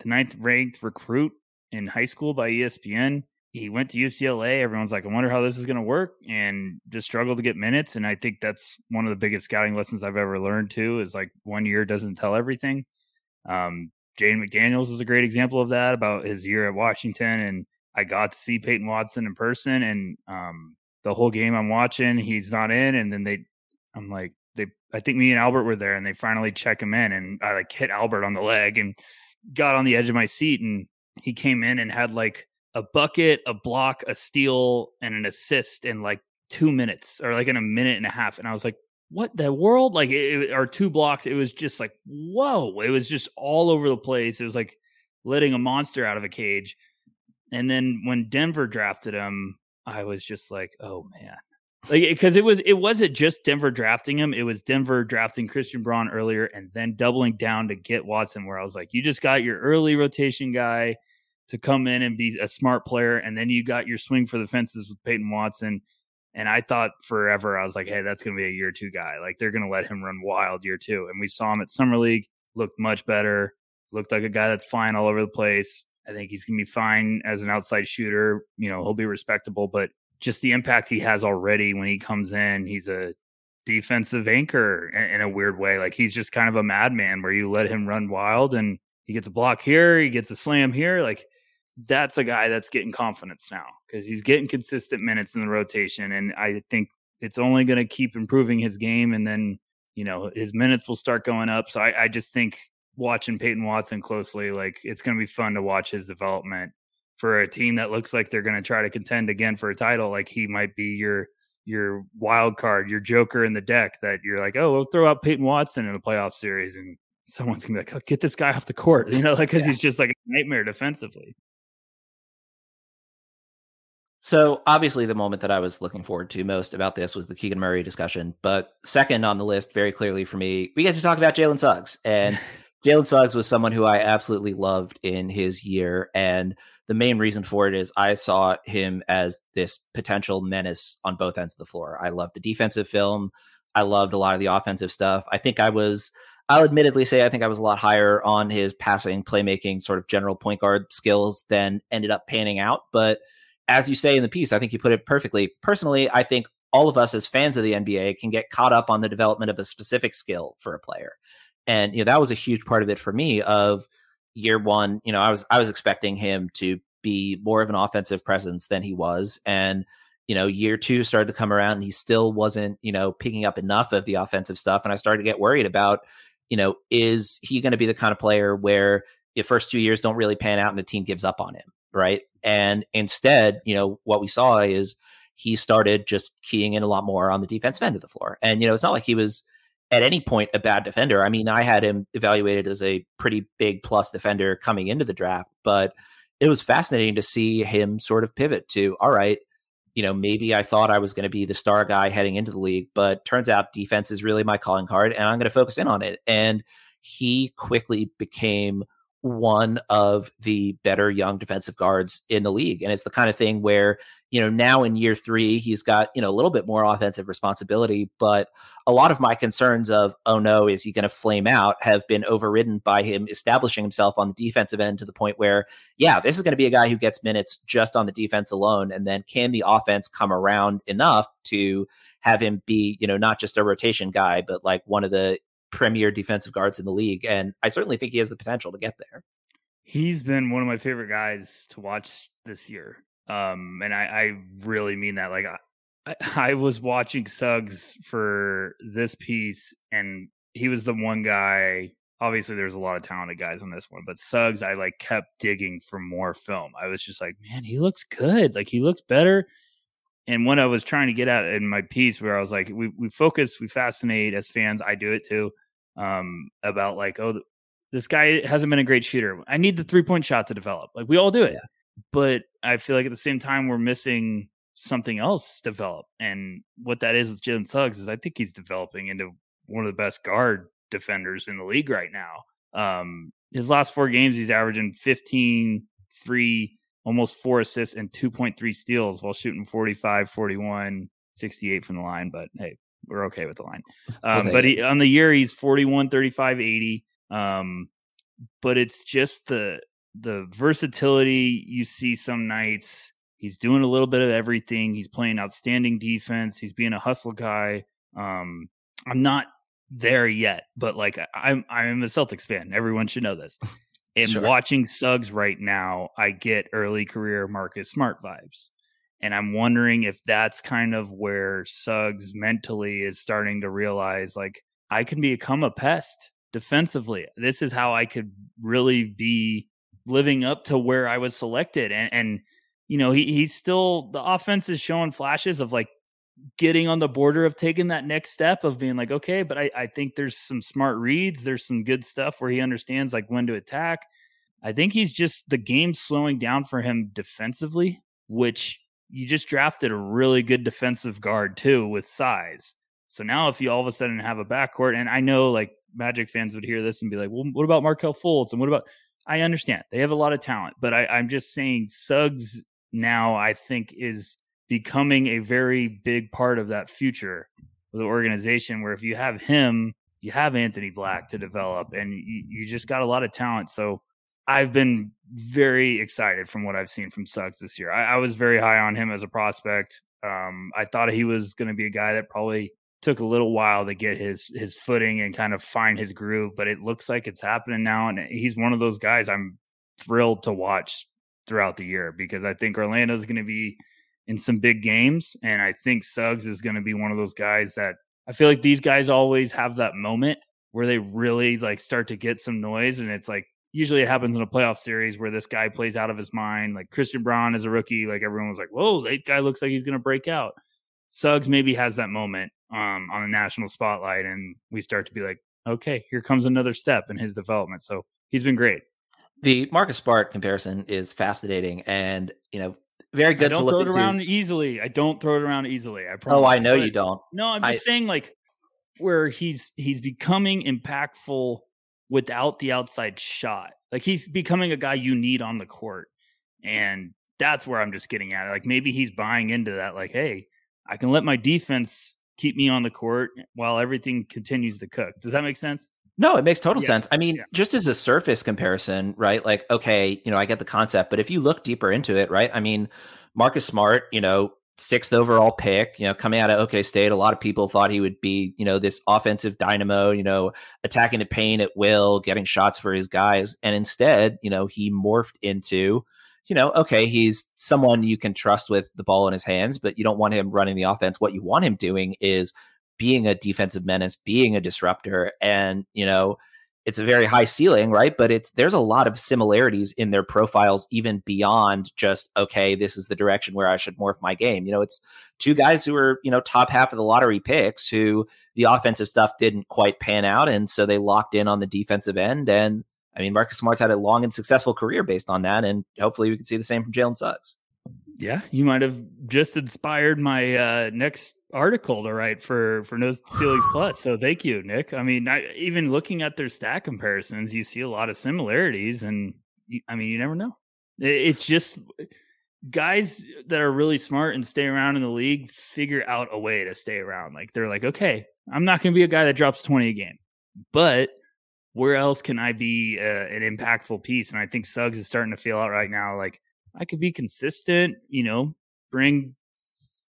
the ninth ranked recruit in high school by ESPN. He went to UCLA. Everyone's like, I wonder how this is going to work, and just struggled to get minutes. And I think that's one of the biggest scouting lessons I've ever learned too. Is like one year doesn't tell everything. Um, McDaniels is a great example of that about his year at Washington. And I got to see Peyton Watson in person and um, the whole game I'm watching, he's not in. And then they, I'm like, they, I think me and Albert were there and they finally check him in. And I like hit Albert on the leg and got on the edge of my seat. And he came in and had like a bucket, a block, a steal, and an assist in like two minutes or like in a minute and a half. And I was like, what the world? Like, it, or two blocks. It was just like, whoa. It was just all over the place. It was like letting a monster out of a cage. And then when Denver drafted him, I was just like, oh man. Like because it was it wasn't just Denver drafting him, it was Denver drafting Christian Braun earlier and then doubling down to get Watson, where I was like, you just got your early rotation guy to come in and be a smart player, and then you got your swing for the fences with Peyton Watson and I thought forever, I was like, hey, that's going to be a year two guy. Like they're going to let him run wild year two. And we saw him at Summer League, looked much better, looked like a guy that's fine all over the place. I think he's going to be fine as an outside shooter. You know, he'll be respectable, but just the impact he has already when he comes in, he's a defensive anchor in, a weird way. Like he's just kind of a madman where you let him run wild and he gets a block here, he gets a slam here. Like that's a guy that's getting confidence now because he's getting consistent minutes in the rotation. And I think it's only going to keep improving his game. And then, you know, his minutes will start going up. So I, I just think watching Peyton Watson closely, like it's going to be fun to watch his development for a team that looks like they're going to try to contend again for a title. Like he might be your your wild card, your joker in the deck that you're like, oh, we'll throw out Peyton Watson in a playoff series, and someone's gonna be like, oh, get this guy off the court, you know, like because yeah. he's just like a nightmare defensively. So obviously, the moment that I was looking forward to most about this was the Keegan Murray discussion. But second on the list, very clearly for me, we get to talk about Jalen Suggs. And Jalen Suggs was someone who I absolutely loved in his year. And the main reason for it is I saw him as this potential menace on both ends of the floor. I loved the defensive film. I loved a lot of the offensive stuff. I think I was, I'll admittedly say, I think I was a lot higher on his passing, playmaking, sort of general point guard skills than ended up panning out. But as you say in the piece, I think you put it perfectly. Personally, I think all of us as fans of the NBA can get caught up on the development of a specific skill for a player. And you know, that was a huge part of it for me of year 1, you know, I was I was expecting him to be more of an offensive presence than he was and you know, year 2 started to come around and he still wasn't, you know, picking up enough of the offensive stuff and I started to get worried about, you know, is he going to be the kind of player where the first two years don't really pan out and the team gives up on him? Right? And instead, you know, what we saw is he started just keying in a lot more on the defensive end of the floor. And, you know, it's not like he was at any point a bad defender. I mean, I had him evaluated as a pretty big plus defender coming into the draft, but it was fascinating to see him sort of pivot to, all right, you know, maybe I thought I was going to be the star guy heading into the league, but turns out defense is really my calling card and I'm going to focus in on it. And he quickly became one of the better young defensive guards in the league. And it's the kind of thing where, you know, now in year three, he's got, you know, a little bit more offensive responsibility. But a lot of my concerns of, oh no, is he going to flame out have been overridden by him establishing himself on the defensive end to the point where, yeah, this is going to be a guy who gets minutes just on the defense alone. And then can the offense come around enough to have him be, you know, not just a rotation guy, but like one of the premier defensive guards in the league. And I certainly think he has the potential to get there. He's been one of my favorite guys to watch this year. Um, and I, I really mean that. Like, I, I was watching Suggs for this piece, and he was the one guy. Obviously, there's a lot of talented guys on this one, but Suggs, I like kept digging for more film. I was just like, man, he looks good. Like, he looks better and what I was trying to get at in my piece, where I was like, we we focus, we fascinate as fans. I do it too, um, about like, oh, this guy hasn't been a great shooter. I need the three point shot to develop. Like we all do it, yeah. but I feel like at the same time we're missing something else develop. And what that is with Jalen Suggs is I think he's developing into one of the best guard defenders in the league right now. Um, his last four games, he's averaging 15, 3, almost four assists and 2.3 steals while shooting 45, 41, 68 from the line. But hey, we're okay with the line. Um, but he, on the year, he's 41, 35, 80. Um, but it's just the the versatility you see some nights. He's doing a little bit of everything. He's playing outstanding defense. He's being a hustle guy. Um, I'm not there yet, but like I'm I'm a Celtics fan. Everyone should know this. And sure. watching Suggs right now, I get early career Marcus Smart vibes. And I'm wondering if that's kind of where Suggs mentally is starting to realize like, I can become a pest defensively. This is how I could really be living up to where I was selected. And, and you know, he, he's still, the offense is showing flashes of like getting on the border of taking that next step of being like, okay, but I, I think there's some smart reads. There's some good stuff where he understands like when to attack. I think he's just the game slowing down for him defensively, which you just drafted a really good defensive guard too with size. So now if you all of a sudden have a backcourt, and I know like Magic fans would hear this and be like, well, what about Markelle Fultz? And what about I understand they have a lot of talent, but I, I'm just saying Suggs now I think is becoming a very big part of that future of the organization. Where if you have him, you have Anthony Black to develop, and you, you just got a lot of talent. So I've been very excited from what I've seen from Suggs this year. I, I was very high on him as a prospect. Um, I thought he was going to be a guy that probably took a little while to get his his footing and kind of find his groove, but it looks like it's happening now. And he's one of those guys I'm thrilled to watch throughout the year because I think Orlando is going to be in some big games. And I think Suggs is going to be one of those guys that I feel like these guys always have that moment where they really like start to get some noise. And it's like usually it happens in a playoff series where this guy plays out of his mind. Like Christian Braun is a rookie. Like everyone was like, whoa, that guy looks like he's going to break out. Suggs maybe has that moment um, on a national spotlight. And we start to be like, okay, here comes another step in his development. So he's been great. The Marcus Smart comparison is fascinating. And, you know, very good. I don't throw it around easily. I don't throw it around easily. I promise. Oh, I know but, you don't. No, I'm just I, saying like where he's he's becoming impactful without the outside shot. Like he's becoming a guy you need on the court, and that's where I'm just getting at. Like maybe he's buying into that. Like, hey, I can let my defense keep me on the court while everything continues to cook. Does that make sense? No, it makes total yeah. sense. I mean, yeah. just as a surface comparison, right? Like, okay, you know, I get the concept, but if you look deeper into it, right? I mean, Marcus Smart, you know, sixth overall pick, you know, coming out of OK State, a lot of people thought he would be, you know, this offensive dynamo, you know, attacking the paint at will, getting shots for his guys. And instead, you know, he morphed into, you know, okay, he's someone you can trust with the ball in his hands, but you don't want him running the offense. What you want him doing is being a defensive menace, being a disruptor, and you know, it's a very high ceiling, right? But it's there's a lot of similarities in their profiles, even beyond just okay, this is the direction where I should morph my game. You know, it's two guys who are you know top half of the lottery picks who the offensive stuff didn't quite pan out, and so they locked in on the defensive end. And I mean, Marcus Smart's had a long and successful career based on that, and hopefully we can see the same from Jalen Suggs. Yeah, you might have just inspired my uh, next article to write for for No Ceilings Plus. So thank you, Nick. I mean, I, even looking at their stat comparisons, you see a lot of similarities, and you, I mean, you never know. It, it's just guys that are really smart and stay around in the league figure out a way to stay around. Like they're like, okay, I'm not going to be a guy that drops 20 a game, but where else can I be uh, an impactful piece? And I think Suggs is starting to feel out right now. Like I could be consistent, you know, bring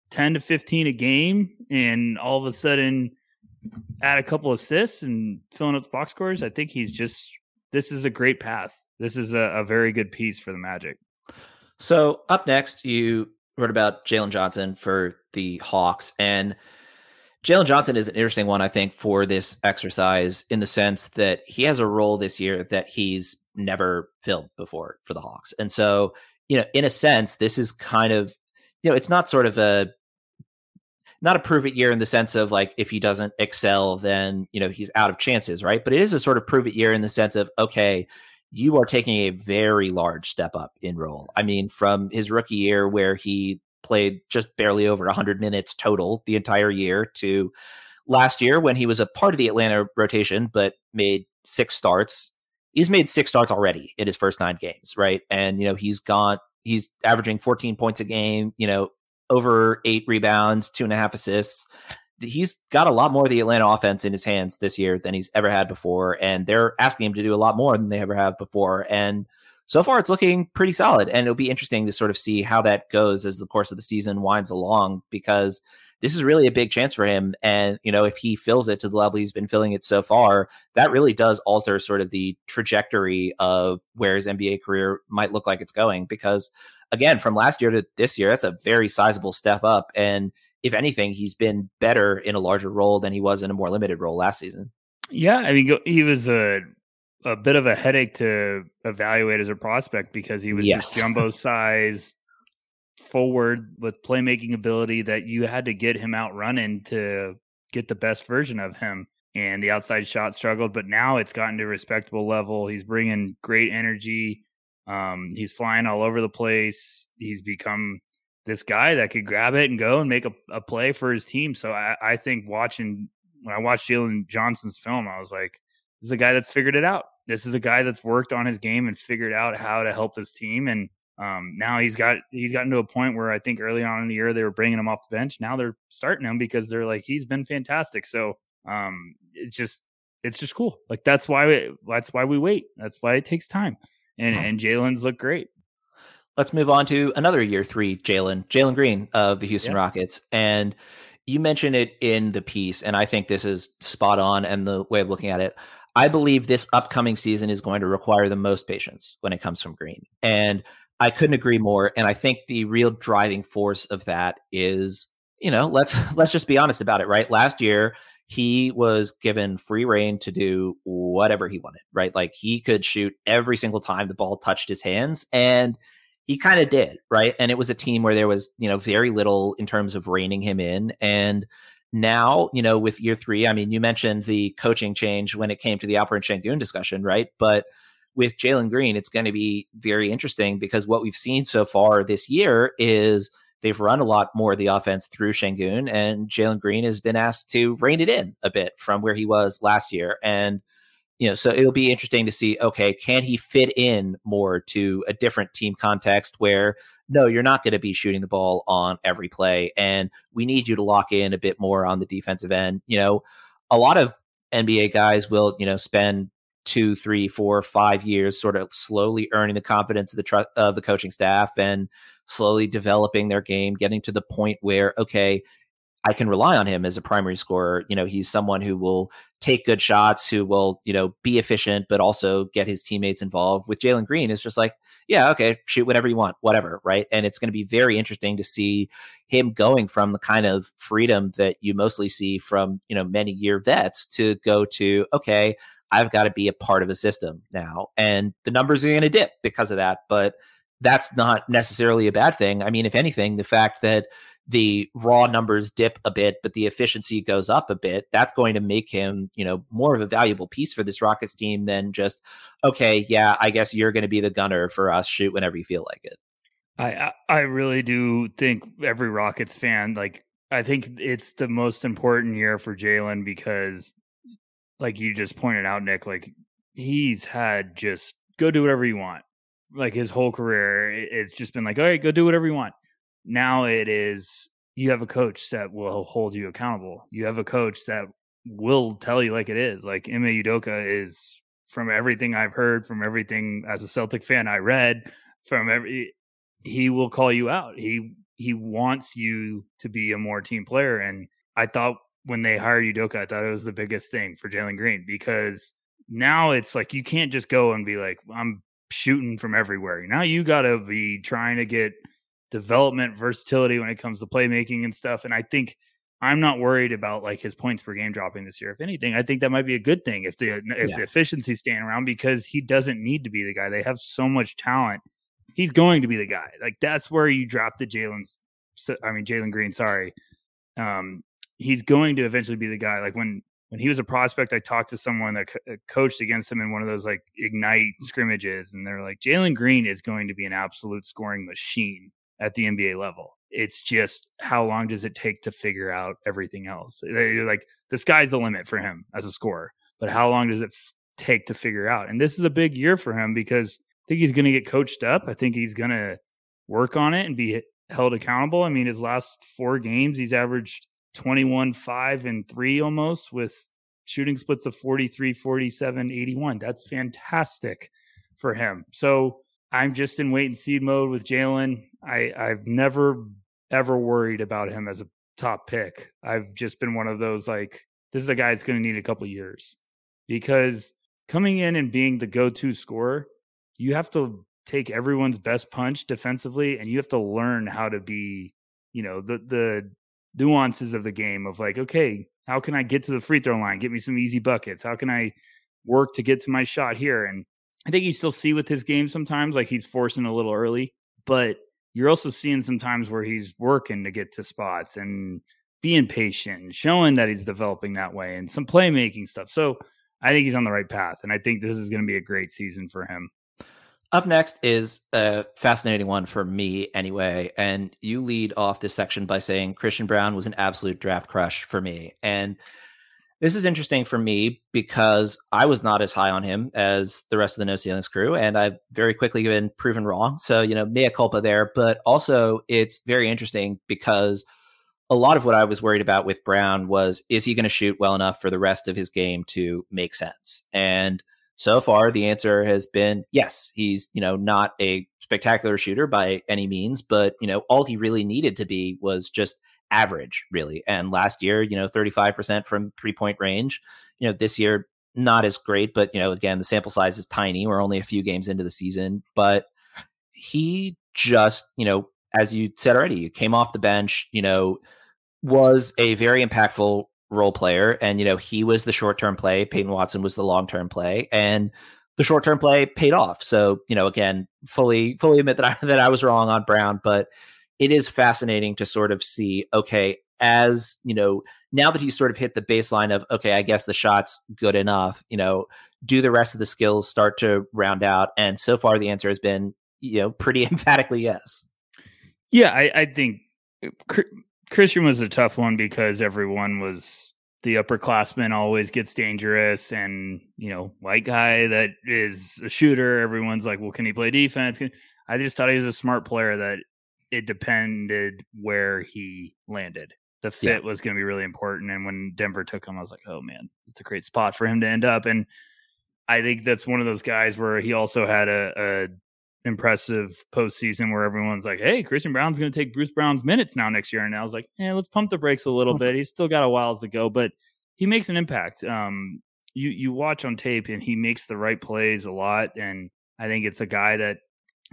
10 to 15 a game and all of a sudden add a couple assists and filling up the box scores. I think he's just, this is a great path. This is a, a very good piece for the Magic. So up next, you wrote about Jalen Johnson for the Hawks. And Jalen Johnson is an interesting one, I think, for this exercise in the sense that he has a role this year that he's never filled before for the Hawks. And so, you know, in a sense, this is kind of, you know, it's not sort of a not a prove it year in the sense of like if he doesn't excel, then you know he's out of chances, right? But it is a sort of prove it year in the sense of okay, you are taking a very large step up in role. I mean, from his rookie year where he played just barely over 100 minutes total the entire year to last year when he was a part of the Atlanta rotation but made six starts. He's made six starts already in his first nine games, right? And you know, he's gone he's averaging 14 points a game, you know, over eight rebounds, two and a half assists. He's got a lot more of the Atlanta offense in his hands this year than he's ever had before. And they're asking him to do a lot more than they ever have before. And so far, it's looking pretty solid. And it'll be interesting to sort of see how that goes as the course of the season winds along because this is really a big chance for him. And, you know, if he fills it to the level he's been filling it so far, that really does alter sort of the trajectory of where his NBA career might look like it's going because again, from last year to this year, that's a very sizable step up. And if anything, he's been better in a larger role than he was in a more limited role last season. Yeah, I mean, he was a a bit of a headache to evaluate as a prospect because he was yes. just jumbo size forward with playmaking ability that you had to get him out running to get the best version of him. And the outside shot struggled, but now it's gotten to a respectable level. He's bringing great energy. Um, he's flying all over the place. He's become this guy that could grab it and go and make a, a play for his team. So I, I think watching when I watched Jalen Johnson's film, I was like, this is a guy that's figured it out. This is a guy that's worked on his game and figured out how to help this team. And um, now he's got he's gotten to a point where I think early on in the year they were bringing him off the bench. Now they're starting him because they're like he's been fantastic. So um, it's just it's just cool. Like that's why we, that's why we wait. That's why it takes time and and Jalen's looked great. Let's move on to another year three Jalen, Jalen Green of the Houston yeah. Rockets, and you mentioned it in the piece, and I think this is spot on and the way of looking at it. I believe this upcoming season is going to require the most patience when it comes from Green, and I couldn't agree more. And I think the real driving force of that is, you know, let's let's just be honest about it. Right, last year he was given free reign to do whatever he wanted, right? Like he could shoot every single time the ball touched his hands and he kind of did, right? And it was a team where there was, you know, very little in terms of reining him in and now, you know, with year 3, I mean, you mentioned the coaching change when it came to the Alperen Sengun discussion, right? But with Jalen Green, it's going to be very interesting because what we've seen so far this year is they've run a lot more of the offense through Sengun, and Jalen Green has been asked to rein it in a bit from where he was last year. And you know, so it'll be interesting to see. Okay, can he fit in more to a different team context where no, you're not going to be shooting the ball on every play, and we need you to lock in a bit more on the defensive end. You know, a lot of NBA guys will you know spend two, three, four, five years, sort of slowly earning the confidence of the tr- of the coaching staff and slowly developing their game, getting to the point where okay, I can rely on him as a primary scorer. You know, he's someone who will take good shots, who will you know be efficient, but also get his teammates involved. With Jalen Green, it's just like yeah, okay, shoot whatever you want, whatever, right? And it's going to be very interesting to see him going from the kind of freedom that you mostly see from, you know, many year vets to go to, okay, I've got to be a part of a system now. And the numbers are going to dip because of that. But that's not necessarily a bad thing. I mean, if anything, the fact that the raw numbers dip a bit, but the efficiency goes up a bit, that's going to make him, you know, more of a valuable piece for this Rockets team than just, okay, yeah, I guess you're going to be the gunner for us, shoot whenever you feel like it. I I really do think every Rockets fan like I think it's the most important year for Jalen because, like you just pointed out, Nick, like he's had just go do whatever you want. Like his whole career, it's just been like, all right, go do whatever you want. Now it is you have a coach that will hold you accountable. You have a coach that will tell you like it is. Like Ime Udoka is from everything I've heard, from everything as a Celtic fan I read, from every he will call you out. He he wants you to be a more team player. And I thought when they hired Udoka, I thought it was the biggest thing for Jalen Green because now it's like you can't just go and be like, I'm shooting from everywhere. Now you got to be trying to get development, versatility when it comes to playmaking and stuff. And I think I'm not worried about like his points per game dropping this year. If anything, I think that might be a good thing if the if yeah. the efficiency staying around because he doesn't need to be the guy. They have so much talent he's going to be the guy. Like that's where you drop the Jalen's. I mean Jalen Green. Sorry, um, he's going to eventually be the guy. Like when when he was a prospect, I talked to someone that co- uh, coached against him in one of those like ignite scrimmages, and they're like, Jalen Green is going to be an absolute scoring machine at the NBA level. It's just how long does it take to figure out everything else? They're like the sky's the limit for him as a scorer, but how long does it f- take to figure out? And this is a big year for him because I think he's going to get coached up. I think he's going to work on it and be held accountable. I mean, his last four games, he's averaged 21, 5, and 3 almost with shooting splits of 43, 47, 81. That's fantastic for him. So I'm just in wait and see mode with Jalen. I, I've never ever worried about him as a top pick. I've just been one of those like, this is a guy that's going to need a couple years because coming in and being the go to scorer you have to take everyone's best punch defensively and you have to learn how to be, you know, the the nuances of the game of like, okay, how can I get to the free throw line? Get me some easy buckets. How can I work to get to my shot here? And I think you still see with his game sometimes like he's forcing a little early, but you're also seeing sometimes where he's working to get to spots and being patient, showing that he's developing that way and some playmaking stuff. So I think he's on the right path. And I think this is going to be a great season for him. Up next is a fascinating one for me, anyway. And you lead off this section by saying Christian Braun was an absolute draft crush for me. And this is interesting for me because I was not as high on him as the rest of the No Ceilings crew, and I've very quickly been proven wrong. So, you know, mea culpa there. But also, it's very interesting because a lot of what I was worried about with Braun was is he going to shoot well enough for the rest of his game to make sense? And so far the answer has been yes he's you know not a spectacular shooter by any means but you know all he really needed to be was just average really. And last year you know 35% from three point range. You know this year not as great but you know again the sample size is tiny. We're only a few games into the season but he just you know as you said already came off the bench you know was a very impactful role player. And, you know, he was the short term play. Peyton Watson was the long term play. And the short term play paid off. So, you know, again, fully, fully admit that I, that I was wrong on Braun, but it is fascinating to sort of see, okay, as, you know, now that he's sort of hit the baseline of, okay, I guess the shot's good enough, you know, do the rest of the skills start to round out? And so far the answer has been, you know, pretty emphatically yes. Yeah, I, I think uh, Christian was a tough one because everyone was the upperclassman always gets dangerous and you know white guy that is a shooter everyone's like well can he play defense? I just thought he was a smart player that it depended where he landed. The fit yeah. was going to be really important and when denver took him i was like oh man it's a great spot for him to end up. And i think that's one of those guys where he also had a, a impressive postseason where everyone's like, "Hey, Christian Braun's going to take Bruce Brown's minutes now next year." And I was like, "Yeah, let's pump the brakes a little bit. He's still got a while to go, but he makes an impact." Um, you you watch on tape, and he makes the right plays a lot. And I think it's a guy that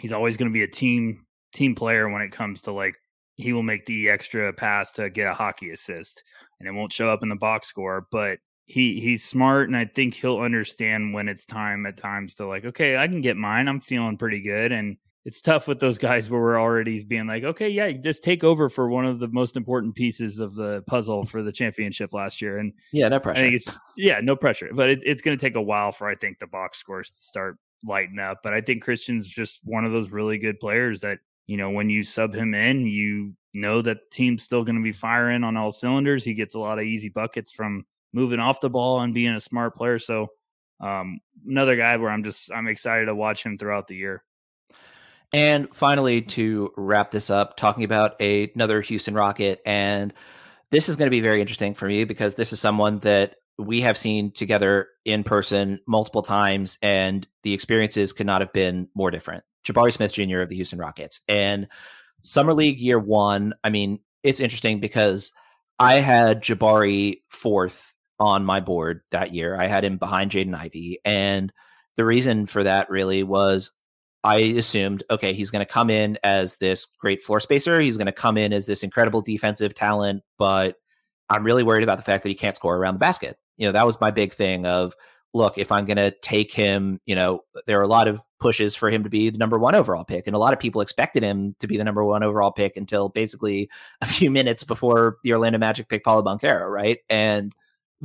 he's always going to be a team team player when it comes to like he will make the extra pass to get a hockey assist, and it won't show up in the box score, but he he's smart and I think he'll understand when it's time at times to like, okay, I can get mine. I'm feeling pretty good. And it's tough with those guys where we're already being like, okay, yeah, just take over for one of the most important pieces of the puzzle for the championship last year. And yeah, no pressure. I think it's yeah, no pressure. But it, it's going to take a while for I think the box scores to start lighting up. But I think Christian's just one of those really good players that you know, when you sub him in, you know that the team's still going to be firing on all cylinders. He gets a lot of easy buckets from moving off the ball and being a smart player. So, um, another guy where I'm just I'm excited to watch him throughout the year. And finally, to wrap this up, talking about a, another Houston Rocket, and this is going to be very interesting for me because this is someone that we have seen together in person multiple times, and the experiences could not have been more different. Jabari Smith Jr. of the Houston Rockets. And Summer League year one, I mean, it's interesting because I had Jabari fourth on my board that year. I had him behind Jaden Ivey. And the reason for that really was I assumed, okay, he's going to come in as this great floor spacer. He's going to come in as this incredible defensive talent, but I'm really worried about the fact that he can't score around the basket. You know, that was my big thing of look, if I'm going to take him, you know, there are a lot of pushes for him to be the number one overall pick. And a lot of people expected him to be the number one overall pick until basically a few minutes before the Orlando Magic pick Paolo Banchero, right? And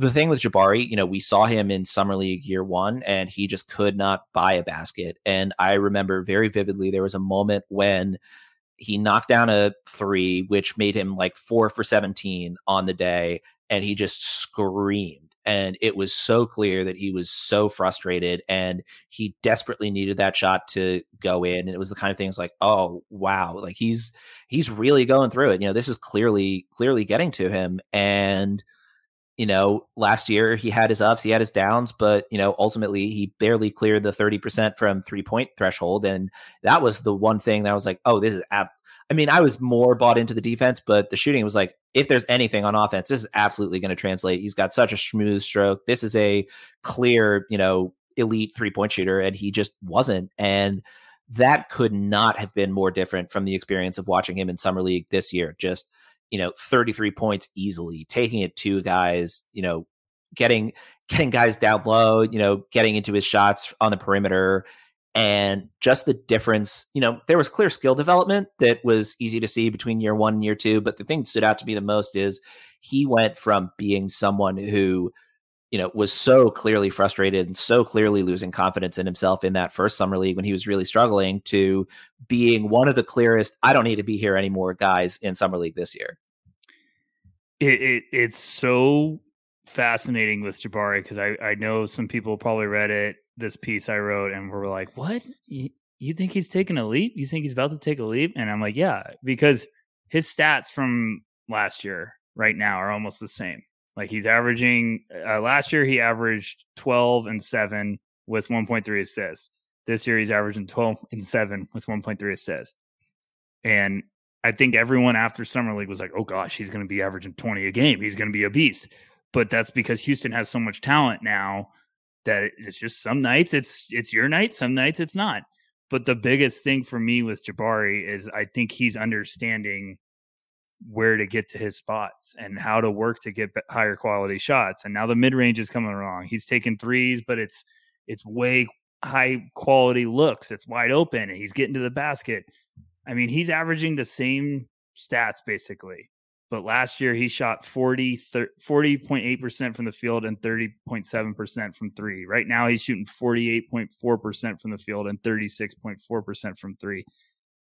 the thing with Jabari, you know, we saw him in Summer League year one and he just could not buy a basket. And I remember very vividly there was a moment when he knocked down a three, which made him like four for 17 on the day. And he just screamed and it was so clear that he was so frustrated and he desperately needed that shot to go in and it was the kind of things like oh wow like he's he's really going through it you know this is clearly clearly getting to him and you know last year he had his ups he had his downs but you know ultimately he barely cleared the 30% from three point threshold and that was the one thing that I was like oh this is ab- I mean, I was more bought into the defense, but the shooting was like, if there's anything on offense, this is absolutely going to translate. He's got such a smooth stroke. This is a clear, you know, elite three point shooter, and he just wasn't. And that could not have been more different from the experience of watching him in summer league this year. Just you know, 33 points easily, taking it to guys, you know, getting getting guys down low, you know, getting into his shots on the perimeter, and just the difference you know there was clear skill development that was easy to see between year one and year two but the thing that stood out to me the most is he went from being someone who you know was so clearly frustrated and so clearly losing confidence in himself in that first summer league when he was really struggling to being one of the clearest i don't need to be here anymore guys in summer league this year it, it it's so fascinating with jabari because I, I know some people probably read it this piece I wrote and we're like, what? You, you think he's taking a leap? You think he's about to take a leap? And I'm like, yeah, because his stats from last year right now are almost the same. Like he's averaging uh, last year he averaged 12 and 7 with 1.3 assists. This year he's averaging 12 and 7 with 1.3 assists. And I think everyone after summer league was like, "Oh gosh, he's going to be averaging 20 a game. He's going to be a beast." But that's because Houston has so much talent now that it's just some nights it's it's your night, some nights it's not. But the biggest thing for me with Jabari is I think he's understanding where to get to his spots and how to work to get higher quality shots. And now the mid range is coming along. He's taking threes, but it's it's way high quality looks. It's wide open and he's getting to the basket. I mean, he's averaging the same stats basically but last year he shot 40 40.8% from the field and 30.7% from 3. Right now he's shooting 48.4% from the field and 36.4% from 3.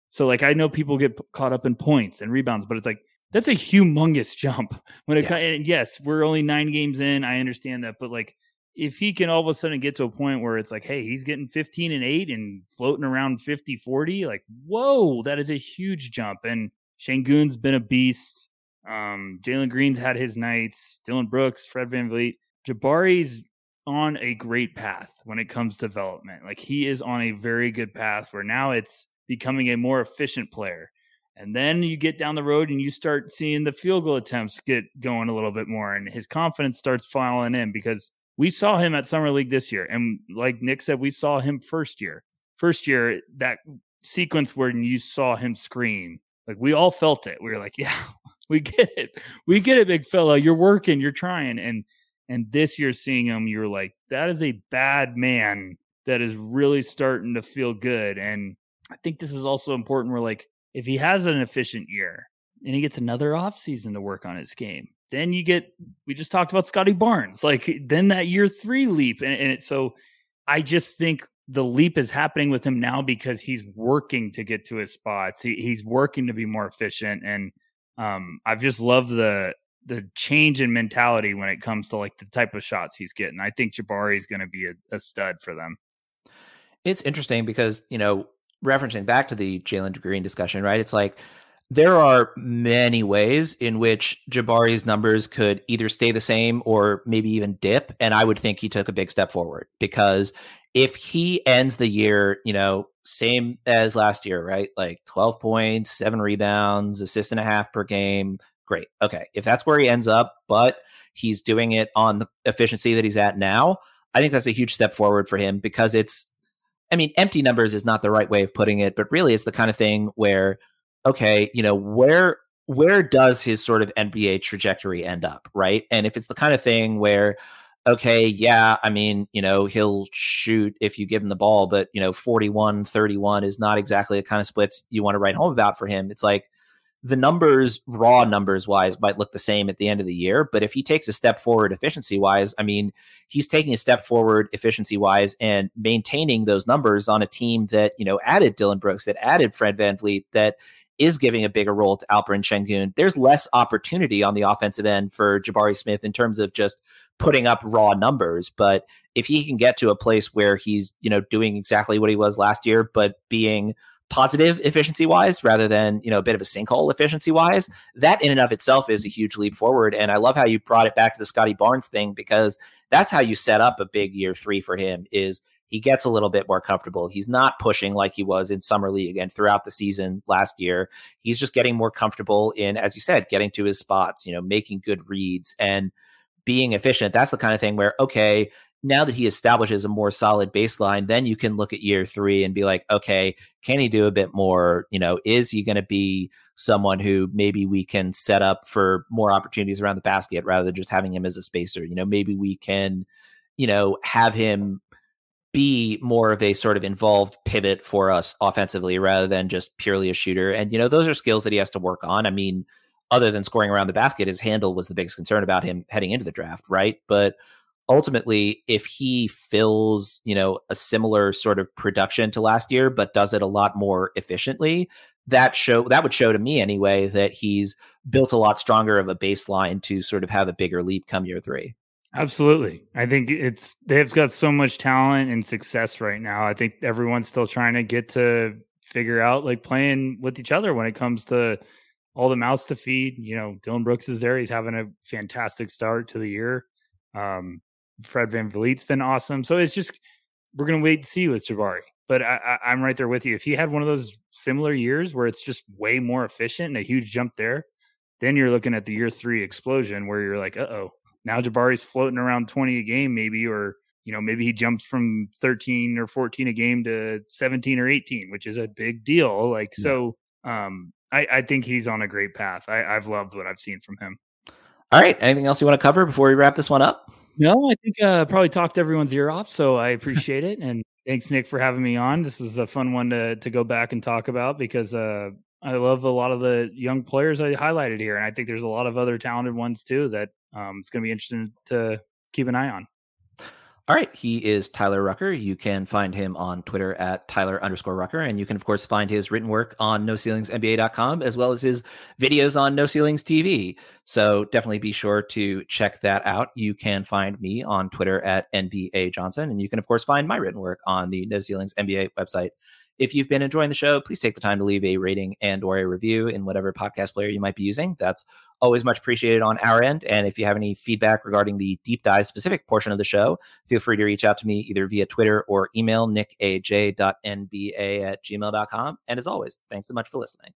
So like I know people get caught up in points and rebounds, but it's like that's a humongous jump when it yeah. and yes, we're only 9 games in, I understand that, but like if he can all of a sudden get to a point where it's like, hey, he's getting 15 and 8 and floating around 50 40, like, whoa, that is a huge jump. And Sengun's been a beast um, Jalen Green's had his nights. Dillon Brooks, Fred VanVleet. Jabari's on a great path when it comes to development. Like he is on a very good path where now it's becoming a more efficient player. And then you get down the road and you start seeing the field goal attempts get going a little bit more, and his confidence starts filing in because we saw him at Summer League this year. And like Nick said, we saw him first year. First year, that sequence where you saw him scream, like we all felt it. We were like, yeah, we get it. We get it, big fella. You're working, you're trying. And and this year seeing him, you're like, that is a bad man that is really starting to feel good. And I think this is also important. We're like, if he has an efficient year and he gets another offseason to work on his game, then you get we just talked about Scottie Barnes. Like then that year three leap. And, and it, so I just think the leap is happening with him now because he's working to get to his spots. He, he's working to be more efficient, and um, I've just loved the the change in mentality when it comes to like the type of shots he's getting. I think Jabari is going to be a, a, stud for them. It's interesting because you know, referencing back to the Jalen Green discussion, right? It's like there are many ways in which Jabari's numbers could either stay the same or maybe even dip, and I would think he took a big step forward because if he ends the year, you know, same as last year, right? Like 12 points, seven rebounds, assist and a half per game, great. Okay. If that's where he ends up, but he's doing it on the efficiency that he's at now, I think that's a huge step forward for him because it's, I mean, empty numbers is not the right way of putting it, but really it's the kind of thing where, okay, you know, where, where does his sort of NBA trajectory end up, right? And if it's the kind of thing where, okay, yeah, I mean, you know, he'll shoot if you give him the ball, but, you know, 41 31 is not exactly the kind of splits you want to write home about for him. It's like, the numbers, raw numbers wise, might look the same at the end of the year. But if he takes a step forward efficiency wise, I mean, he's taking a step forward efficiency wise and maintaining those numbers on a team that, you know, added Dillon Brooks, that added Fred Van VanVleet, that is giving a bigger role to Alperen Sengun. There's less opportunity on the offensive end for Jabari Smith in terms of just putting up raw numbers. But if he can get to a place where he's, you know, doing exactly what he was last year, but being positive efficiency wise rather than you know a bit of a sinkhole efficiency wise that in and of itself is a huge leap forward. And i love how you brought it back to the scottie barnes thing because that's how you set up a big year three for him is he gets a little bit more comfortable. He's not pushing like he was in summer league and throughout the season last year. He's just getting more comfortable in as you said getting to his spots you know making good reads and being efficient. That's the kind of thing where okay now that he establishes a more solid baseline, then you can look at year three and be like, okay, can he do a bit more? You know, is he going to be someone who maybe we can set up for more opportunities around the basket rather than just having him as a spacer? You know, maybe we can, you know, have him be more of a sort of involved pivot for us offensively rather than just purely a shooter. And, you know, those are skills that he has to work on. I mean, other than scoring around the basket, his handle was the biggest concern about him heading into the draft, right? But ultimately if he fills you know a similar sort of production to last year but does it a lot more efficiently that show that would show to me anyway that he's built a lot stronger of a baseline to sort of have a bigger leap come year three. Absolutely. I think it's they've got so much talent and success right now. I think everyone's still trying to get to figure out like playing with each other when it comes to all the mouths to feed. You know Dillon brooks is there. He's having a fantastic start to the year. Um, Fred Van VanVleet's been awesome. So it's just we're gonna wait to see with Jabari. But I, I, am right there with you. If he had one of those similar years where it's just way more efficient and a huge jump there, then you're looking at the year three explosion where you're like, uh oh, now Jabari's floating around 20 a game, maybe, or you know, maybe he jumps from 13 or 14 a game to 17 or 18, which is a big deal. Like, yeah. so um, I, I think he's on a great path. I, I've loved what I've seen from him. All right. Anything else you want to cover before we wrap this one up? No, I think uh, probably talked everyone's ear off, so I appreciate it. And thanks, Nick, for having me on. This was a fun one to to go back and talk about because uh, I love a lot of the young players I highlighted here, and I think there's a lot of other talented ones too that um, it's going to be interesting to keep an eye on. All right. He is Tyler Rucker. You can find him on Twitter at Tyler underscore Rucker. And you can, of course, find his written work on NoCeilingsNBA.com as well as his videos on No Ceilings TV. So definitely be sure to check that out. You can find me on Twitter at NBA Johnson. And you can, of course, find my written work on the No Ceilings NBA website if you've been enjoying the show, please take the time to leave a rating and or a review in whatever podcast player you might be using. That's always much appreciated on our end. And if you have any feedback regarding the deep dive specific portion of the show, feel free to reach out to me either via Twitter or email nickaj.nba at gmail.com. And as always, thanks so much for listening.